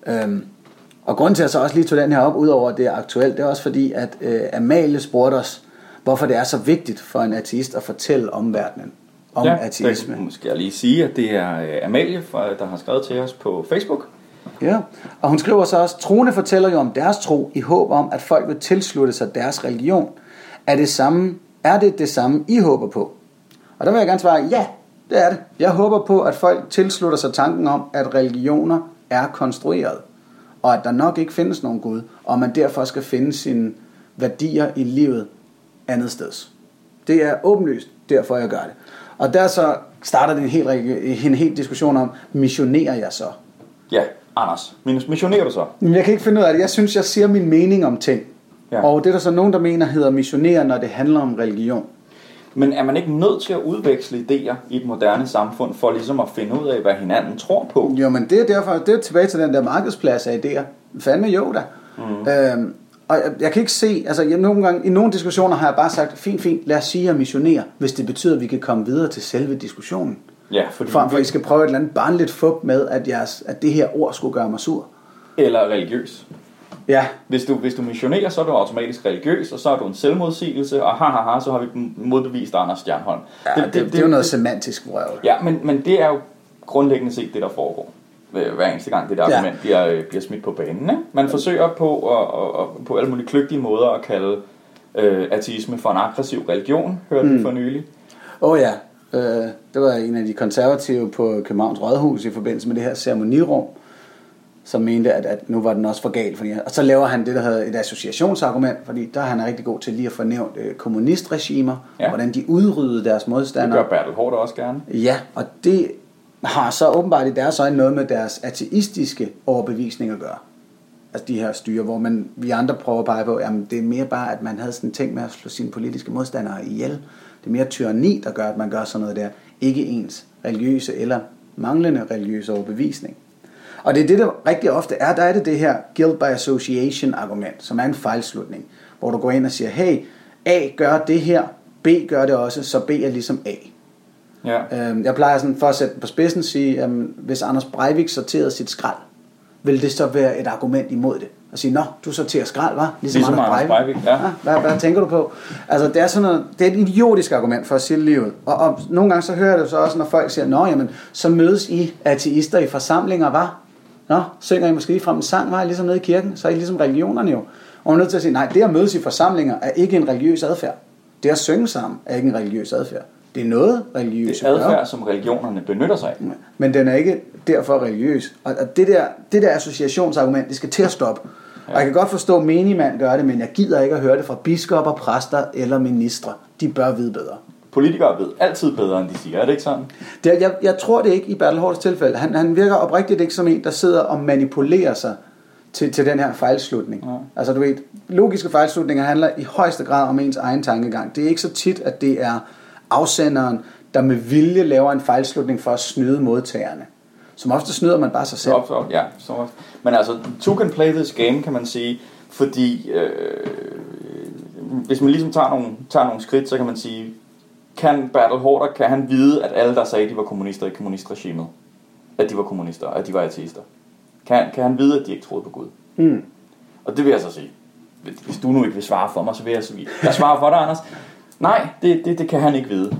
Øhm, og grunden til at jeg så også lige tog den her op, udover det er aktuelt, det er også fordi, at øh, Amalie spurgte os, hvorfor det er så vigtigt for en ateist at fortælle omverdenen om ja, ateisme. Det skal jeg lige sige, at det er øh, Amalie, der har skrevet til os på Facebook. Ja, og hun skriver så også, troende fortæller jo om deres tro i håb om, at folk vil tilslutte sig deres religion. Er det, samme, er det det samme, I håber på? Og der vil jeg gerne svare, ja, det er det. Jeg håber på, at folk tilslutter sig tanken om, at religioner er konstrueret, og at der nok ikke findes nogen Gud, og man derfor skal finde sine værdier i livet andet sted. Det er åbenlyst, derfor jeg gør det. Og der så starter det en helt, en helt diskussion om, missionerer jeg så? Ja, Anders, missionerer du så? Jeg kan ikke finde ud af det. Jeg synes, jeg siger min mening om ting. Ja. Ja. Og det er der så nogen, der mener hedder missionere, når det handler om religion. Men er man ikke nødt til at udveksle idéer i et moderne samfund, for ligesom at finde ud af, hvad hinanden tror på? Jo, men det er derfor, det er tilbage til den der markedsplads af idéer. Fandme jo da. Mm. Øhm, og jeg, jeg kan ikke se, altså jeg, nogle gange, i nogle diskussioner har jeg bare sagt, fint, fint, lad os sige at missionere, hvis det betyder, at vi kan komme videre til selve diskussionen. Ja, fordi Frem for, at I skal prøve et eller andet barnligt fup med, at, jeres, at det her ord skulle gøre mig sur. Eller religiøs. Ja, Hvis du, hvis du missionerer, så er du automatisk religiøs, og så er du en selvmodsigelse, og ha, ha, ha, så har vi modbevist Anders Stjernholm. ja det, det, det, er jo noget semantisk vrøvl. Ja, men, men det er jo grundlæggende set det, der foregår. øh, Hver eneste gang det der Ja. argument bliver, øh, bliver smidt på banen. Ikke? Man forsøger på, at, at, at, på alle mulige kløgtige måder at kalde øh, ateisme for en aggressiv religion, hørte mm. vi for nylig. Åh oh, ja, øh, det var en af de konservative på Københavns Rådhus i forbindelse med det her ceremonirum, som mente, at, at nu var den også for galt. Fordi, og så laver han det, der hedder et associationsargument, fordi der er han rigtig god til lige at få nævnt øh, kommunistregimer, Ja. ja. hvordan de udryddede deres Det modstandere. gør Bertel Hård også gerne. Ja, og det har så åbenbart i deres øjne noget med deres ateistiske overbevisning at gøre. Altså de her styre, hvor man, vi andre prøver at pege på, jamen det er mere bare, at man havde sådan tænkt med at slå sine politiske modstandere ihjel. Det er mere tyranni, der gør, at man gør sådan noget der. Ikke ens religiøse eller manglende religiøse overbevisning. Og det er det, der rigtig ofte er. Der er det det her guilt by association argument, som er en fejlslutning. Hvor du går ind og siger, hey, A gør det her, B gør det også, så B er ligesom A. Ja. Øhm, jeg plejer sådan, for at sætte den på spidsen, sige, jamen, hvis Anders Breivik sorterede sit skrald, vil det så være et argument imod det? Og sige, nå, du sorterer skrald, var? Ligesom, Ligesom Anders Breivik, ja. hvad, hvad tænker du på? Altså, det er, sådan noget, det er et idiotisk argument for at sige livet. Og, og nogle gange så hører jeg det så også, når folk siger, nå, jamen, så mødes I ateister i forsamlinger, var? Nå, synger I måske frem en sang, var? Ligesom nede i kirken, så er I ligesom religionerne jo. Og man er nødt til at sige, nej, det at mødes i forsamlinger er ikke en religiøs adfærd. Det at synge sammen er ikke en religiøs adfærd. Det er noget religiøst. Det er adfærd, som religionerne benytter sig af. Men den er ikke derfor religiøs. Og det der, det der associationsargument, det skal til at stoppe. Ja. Og jeg kan godt forstå, at menigmand gør det, men jeg gider ikke at høre det fra biskopper, præster eller ministre. De bør vide bedre. Politikere ved altid bedre, end de siger. Er det ikke sådan? Det, er- jeg, jeg tror det ikke i Bertel Hårds tilfælde. Han, han virker oprigtigt ikke som en, der sidder og manipulerer sig til, til den her fejlslutning. Ja. Altså du ved, logiske fejlslutninger handler i højeste grad om ens egen tankegang. Det er ikke så tit, at det er afsenderen, der med vilje laver en fejlslutning for at snyde modtagerne. Som ofte snyder man bare sig selv. Op, op, ja, så, men altså, two can play this game, kan man sige, fordi øh, hvis man ligesom tager nogle, tager nogle skridt, så kan man sige, kan Bertel Hårder, kan han vide, at alle, der sagde, at de var kommunister i kommunistregimet, at de var kommunister, at de var ateister? Kan, kan han vide, at de ikke troede på Gud? Mm. Og det vil jeg så sige. Hvis du nu ikke vil svare for mig, så vil jeg sige, jeg svarer for dig, Anders. Nej, det, det, det kan han ikke vide.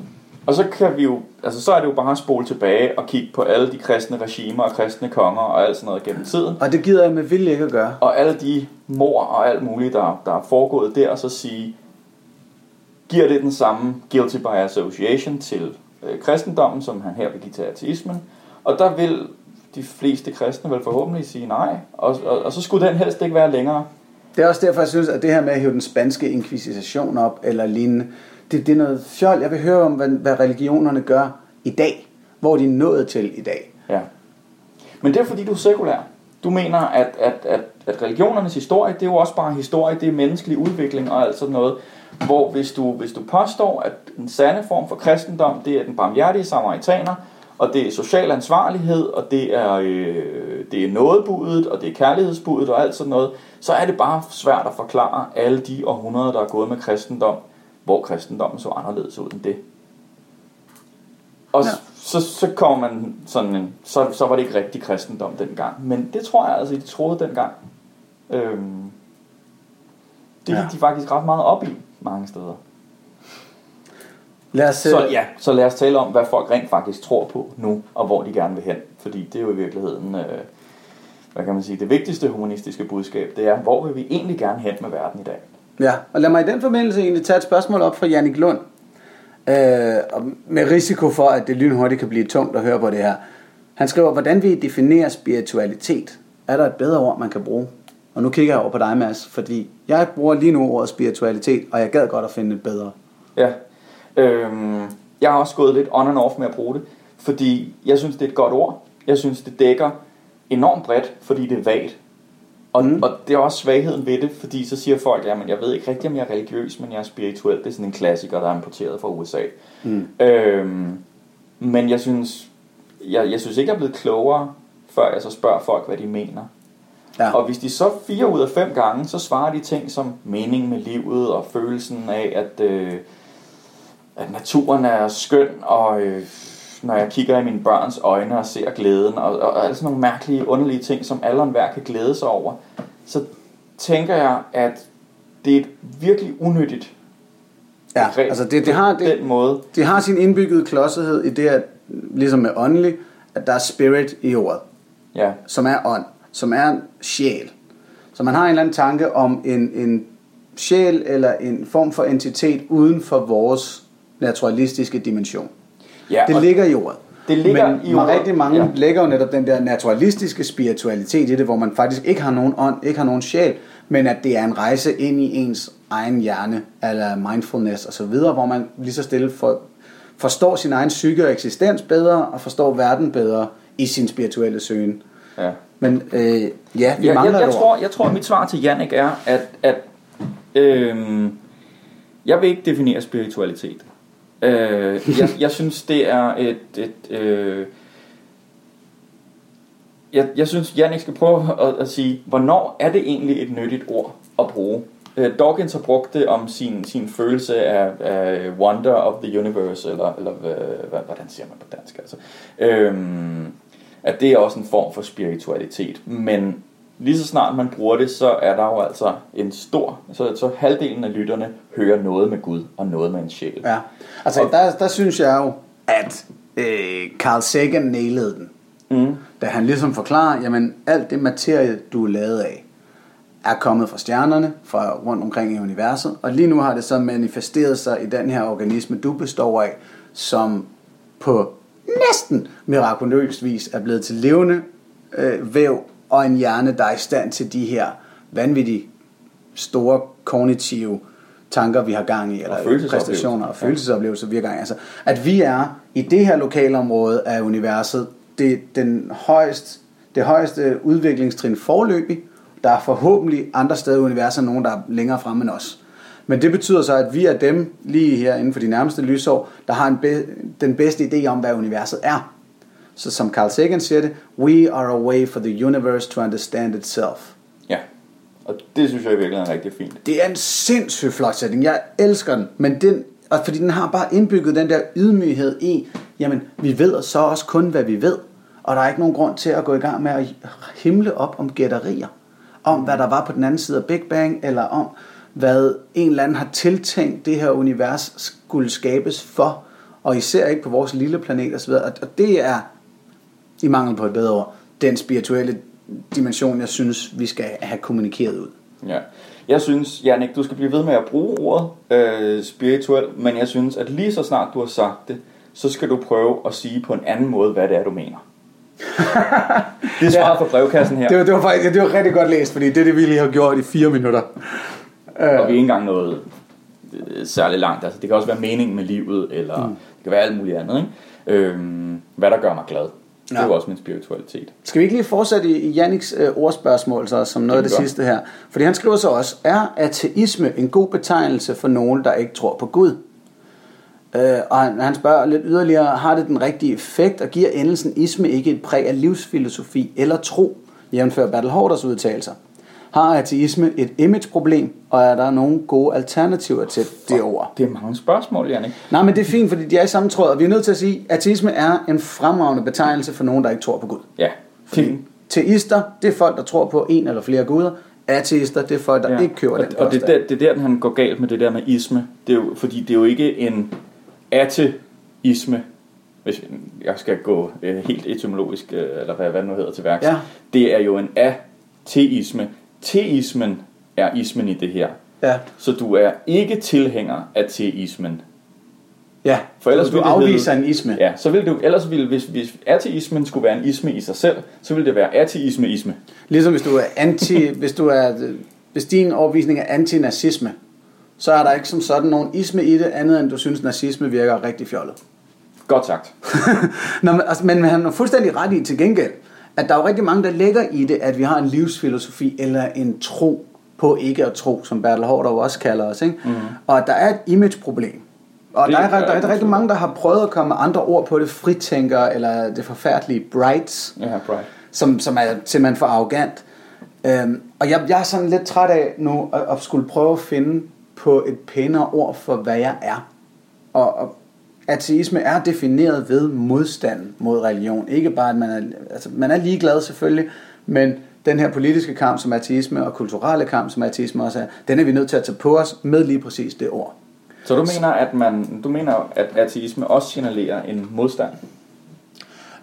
Og så kan vi jo, altså så er det jo bare at spole tilbage og kigge på alle de kristne regimer og kristne konger og alt sådan noget gennem tiden. Og det gider jeg med vilje ikke at gøre. Og alle de mor og alt muligt, der, der er foregået der, og så sige, giver det den samme guilty by association til øh, kristendommen, som han her vil give til ateismen. Og der vil de fleste kristne vel forhåbentlig sige nej, og, og, og så skulle den helst ikke være længere. Det er også derfor, jeg synes, at det her med at hive den spanske inkvisition op, eller lignende, det, det er noget fjol. Jeg vil høre om, hvad, hvad religionerne gør i dag. Hvor de er nået til i dag. Ja. Men det er fordi, du er sekulær. Du mener, at, at, at, at religionernes historie, det er jo også bare historie, det er menneskelig udvikling og alt sådan noget. Hvor hvis du, hvis du påstår, at den sande form for kristendom, det er den barmhjertige samaritaner, og det er social ansvarlighed, og det er, øh, det er nådebudet, og det er kærlighedsbudet og alt sådan noget, så er det bare svært at forklare alle de århundreder, der er gået med kristendom, hvor kristendommen så anderledes ud end det. Og Ja. så, så kommer man sådan en, så, så var det ikke rigtig kristendom dengang. Men det tror jeg altså, de troede dengang. Øhm, det gik ja. de faktisk ret meget op i mange steder. Lad os, Så ja, så lad os tale om, hvad folk rent faktisk tror på nu, og hvor de gerne vil hen. Fordi det er jo i virkeligheden, øh, hvad kan man sige, det vigtigste humanistiske budskab, det er, hvor vil vi egentlig gerne hen med verden i dag? Ja, og lad mig i den forbindelse egentlig tage et spørgsmål op fra Jannik Lund. Øh, med risiko for, at det lynhurtigt kan blive tungt at høre på det her. Han skriver, hvordan vi definerer spiritualitet? Er der et bedre ord, man kan bruge? Og nu kigger jeg over på dig, Mads, fordi jeg bruger lige nu ordet spiritualitet, og jeg gad godt at finde et bedre. Ja. Øhm, jeg har også gået lidt on and off med at bruge det, fordi jeg synes, det er et godt ord. Jeg synes, det dækker enormt bredt, fordi det er vagt. Og, Mm. og det er også svagheden ved det, fordi så siger folk, jamen jeg ved ikke rigtig, om jeg er religiøs, men jeg er spirituel. Det er sådan en klassiker, der er importeret fra USA. Mm. Øhm, men jeg synes, jeg, jeg synes ikke, jeg er blevet klogere, før jeg så spørger folk, hvad de mener. Ja. Og hvis de så fire ud af fem gange, så svarer de ting som mening med livet og følelsen af, at, øh, at naturen er skøn, og øh, når jeg kigger i mine børns øjne og ser glæden, og, og, og alle sådan nogle mærkelige, underlige ting, som alle og enhver kan glæde sig over, så tænker jeg, at det er et virkelig unyttigt Ja, begreb altså det, det, har, det, den måde. det har sin indbyggede klodsethed i det, at, ligesom med åndelig, at der er spirit i ordet. Ja, som er ånd, som er sjæl. Så man har en eller anden tanke om en, en sjæl eller en form for entitet uden for vores naturalistiske dimension. ja Det ligger i ordet. Det ligger Men i ordet, rigtig mange ja. lægger jo netop den der naturalistiske spiritualitet i det, hvor man faktisk ikke har nogen ånd, ikke har nogen sjæl, men at det er en rejse ind i ens egen hjerne, eller mindfulness osv., hvor man lige så stille for, forstår sin egen psyke og eksistens bedre, og forstår verden bedre i sin spirituelle søgen. ja. Men øh, ja, vi jeg, jeg, mangler jeg, et ord. tror, jeg tror, at mit svar til Jannik er, at, at øhm, jeg vil ikke definere spiritualitet. Øh, jeg, jeg synes, det er et... et øh, jeg, jeg synes, Jannik skal prøve at, at sige, hvornår er det egentlig et nyttigt ord at bruge? Øh, Dawkins har brugt det om sin, sin følelse af, af wonder of the universe, eller, eller hvad, hvad, hvordan siger man på dansk? Altså. Øh, at det er også en form for spiritualitet. Men lige så snart man bruger det, så er der jo altså en stor, så, så halvdelen af lytterne hører noget med Gud og noget med en sjæl. Ja, altså Og- der, der synes jeg jo, at øh, Carl Sagan nailede den. Mm. Da han ligesom forklarer, jamen alt det materie, du er lavet af, er kommet fra stjernerne, fra rundt omkring i universet, og lige nu har det så manifesteret sig i den her organisme, du består af, som på næsten mirakuløs vis er blevet til levende øh, væv og en hjerne, der er i stand til de her vanvittige store kognitive tanker, vi har gang i, eller følelsesoplevelser. præstationer og følelsesoplevelser, vi har gang i. Altså, at vi er i det her lokalområde af universet, det er den højst, det højeste udviklingstrin forløbig. Der er forhåbentlig andre steder i universet nogen, der er længere fremme end os. Men det betyder så, at vi er dem lige her inden for de nærmeste lysår, der har en be- den bedste idé om, hvad universet er. Så som Carl Sagan siger det, we are a way for the universe to understand itself. Ja, og det synes jeg i virkeligheden er rigtig fint. Det er en sindssygt flot sætning. Jeg elsker den, men den, og fordi den har bare indbygget den der ydmyghed i, jamen, vi ved så også kun, hvad vi ved. Og der er ikke nogen grund til at gå i gang med at himle op om gætterier. Om, hvad der var på den anden side af Big Bang, eller om, hvad en eller anden har tiltænkt det her univers skulle skabes for. Og især ikke på vores lille planet osv. Og det er, i mangel på et bedre ord, den spirituelle dimension, jeg synes, vi skal have kommunikeret ud. Ja. Jeg synes, Jannik, du skal blive ved med at bruge ordet øh, spirituel, men jeg synes, at lige så snart du har sagt det, så skal du prøve at sige på en anden måde, hvad det er, du mener. det er svaret ja. for brevkassen her. Det var, det var faktisk det var rigtig godt læst, fordi det er det, vi lige har gjort i fire minutter. Og vi er ikke engang noget øh, særligt langt. Altså, det kan også være meningen med livet, eller mm. det kan være alt muligt andet. Ikke? Øhm, hvad der gør mig glad. Det er jo også min spiritualitet. Skal vi ikke lige fortsætte i Janniks øh, ordspørgsmål så, som noget af det gør. sidste her? Fordi han skriver så også, er ateisme en god betegnelse for nogen, der ikke tror på Gud? Øh, og han, han spørger lidt yderligere, har det den rigtige effekt, og giver endelsen isme ikke et præg af livsfilosofi eller tro, jævnfør Bertel Hårders udtalelser? Har ateisme et imageproblem, og er der nogle gode alternativer til det ord? Det er mange spørgsmål, Jannik. Nej, men det er fint, fordi de er i samme tråd, og vi er nødt til at sige, at ateisme er en fremragende betegnelse for nogen, der ikke tror på Gud. Ja, fint. Teister, det er folk, der tror på en eller flere guder. Ateister, det er folk, der ja. ikke køber og, den Og det er, der, det er der, han går galt med det der med isme. Det er jo, fordi det er jo ikke en ateisme, hvis jeg skal gå øh, helt etymologisk, øh, eller hvad, hvad det nu hedder til værks. Ja. Det er jo en ateisme. Teismen er ismen i det her. Ja. Så du er ikke tilhænger af teismen. Ja, For ellers du afviser en isme. Ja, så det jo, ellers ville, hvis, hvis ateismen skulle være en isme i sig selv, så ville det være ateisme-isme. Ligesom hvis du er anti, hvis du er, hvis din overbevisning er antinazisme, så er der ikke som sådan nogen isme i det, andet end du synes, nazisme virker rigtig fjollet. Godt sagt. Nå, men, altså, men han har fuldstændig ret i til gengæld, at der er jo rigtig mange, der lægger i det, at vi har en livsfilosofi eller en tro på ikke at tro, som Bertel Hård også kalder os. Ikke? Mm. Og at der er et imageproblem. Og Det der er, er der, er, der er rigtig mange, der har prøvet at komme andre ord på det, fritænker eller det forfærdelige brights, Ja, bright. som, som er simpelthen for arrogant. Øhm, og jeg, jeg er sådan lidt træt af nu at, at skulle prøve at finde på et pænere ord for, hvad jeg er. Og, og ateisme er defineret ved modstand mod religion. Ikke bare, at man er, altså, man er ligeglad selvfølgelig, men den her politiske kamp, som ateisme, og kulturelle kamp, som ateisme også er, den er vi nødt til at tage på os med lige præcis det ord. Så du mener, at man, du mener, at ateisme også signalerer en modstand?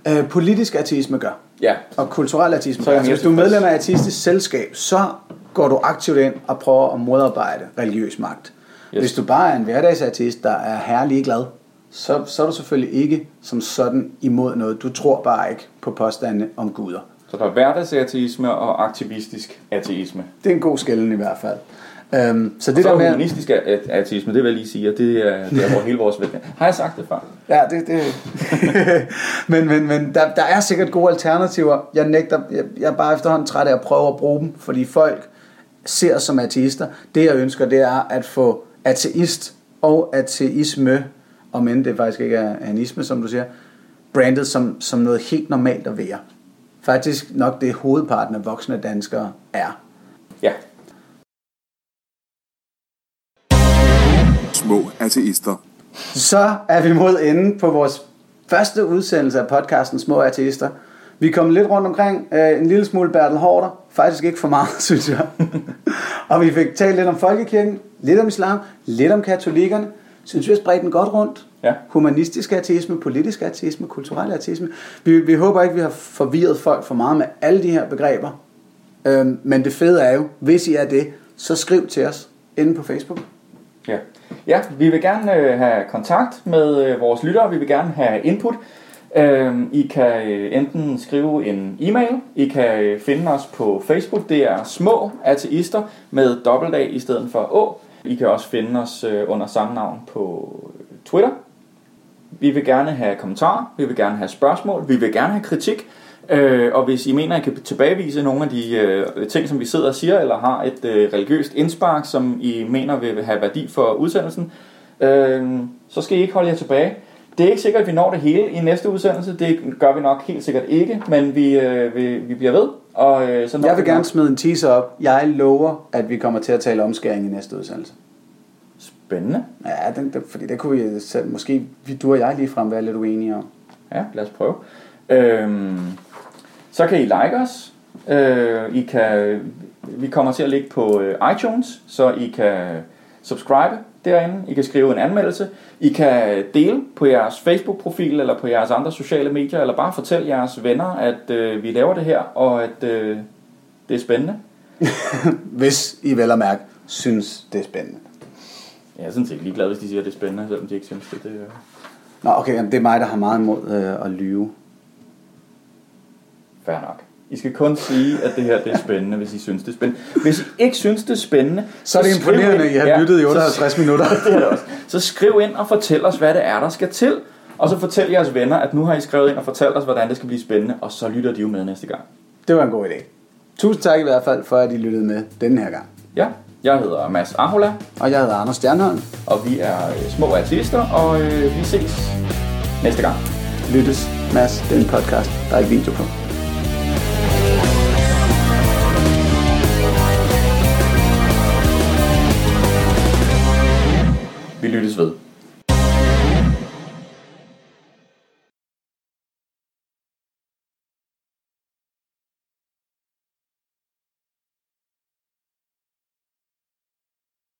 Øh, politisk ateisme gør. Ja. Og kulturel ateisme. Så jeg Altså, hvis du er medlem af ateistisk selskab, så går du aktivt ind og prøver at modarbejde religiøs magt. Yes. Hvis du bare er en hverdagsateist, der er herlig glad, så, så er du selvfølgelig ikke som sådan imod noget. Du tror bare ikke på påstande om guder. Så der er hverdagsateisme og aktivistisk ateisme. Det er en god skælden i hvert fald. Øhm, så Det det så der er med... humanistisk ateisme, det vil jeg lige sige, og det er, det er hvor hele vores vælger. Har jeg sagt det før? Ja, det, det. men men, men der, der er sikkert gode alternativer. Jeg nægter, jeg, jeg er bare efterhånden træt af at prøve at bruge dem, fordi folk ser som ateister. Det jeg ønsker, det er at få ateist og ateisme, om end det faktisk ikke er anisme, som du siger, brandet som, som noget helt normalt at være. Faktisk nok det hovedparten af voksne danskere er. Ja. Små ateister. Så er vi mod enden på vores første udsendelse af podcasten Små Ateister. Vi kom lidt rundt omkring øh, en lille smule Bertel Hårder. Faktisk ikke for meget, synes jeg. og vi fik talt lidt om folkekirken, lidt om islam, lidt om katolikkerne. Synes vi har spredt den godt rundt. Ja. Humanistisk ateisme, politisk ateisme, kulturel ateisme. Vi, vi håber ikke, vi har forvirret folk for meget med alle de her begreber. Øhm, men det fede er jo, hvis I er det, så skriv til os inde på Facebook. Ja. ja, vi vil gerne øh, have kontakt med øh, vores lyttere, vi vil gerne have input. Øh, I kan øh, enten skrive en e-mail, I kan øh, finde os på Facebook, det er små ateister med dobbelt A i stedet for Å. I kan også finde os øh, under samme navn på øh, Twitter. Vi vil gerne have kommentarer, vi vil gerne have spørgsmål, vi vil gerne have kritik. Øh, og hvis I mener, at I kan tilbagevise nogle af de øh, ting, som vi sidder og siger, eller har et øh, religiøst indspark, som I mener vil have værdi for udsendelsen, øh, så skal I ikke holde jer tilbage. det er ikke sikkert, at vi når det hele i næste udsendelse. Det gør vi nok helt sikkert ikke, men vi, øh, vi, vi bliver ved. Og, øh, så Jeg vil vi gerne smide en teaser op. Jeg lover, at vi kommer til at tale omskæring i næste udsendelse. Spændende. Ja, den, den, fordi det kunne vi selv, måske vi, du og jeg lige frem være lidt uenige om. Ja, lad os prøve. Øhm, så kan I like os. Øh, I kan, vi kommer til at ligge på øh, iTunes, så I kan subscribe derinde. I kan skrive en anmeldelse. I kan dele på jeres Facebook-profil eller på jeres andre sociale medier, eller bare fortælle jeres venner, at øh, vi laver det her, og at øh, det er spændende. Hvis I vel og mærke synes, det er spændende. Jeg er sådan set ligeglad, hvis de siger, at det er spændende, selvom de ikke synes det. det øh. Nå, okay, jamen, det er mig, der har meget imod øh, at lyve. Fair nok. I skal kun sige, at det her det er spændende, hvis I synes, det er spændende. Hvis I ikke synes, det er spændende... Så er det imponerende, ind- I har lyttet i så- 58 minutter. det er det også. Så skriv ind og fortæl os, hvad det er, der skal til. Og så fortæl jeres venner, at nu har I skrevet ind og fortalt os, hvordan det skal blive spændende. Og så lytter de jo med næste gang. Det var en god idé. Tusind tak i hvert fald, for at I lyttede med denne her gang. Ja, jeg hedder Mads Ahola, Og jeg hedder Anders Stjernholm. og vi er øh, små artister, og øh, vi ses næste gang. Lyttes, Mads, den podcast, der er ikke video på. Ved.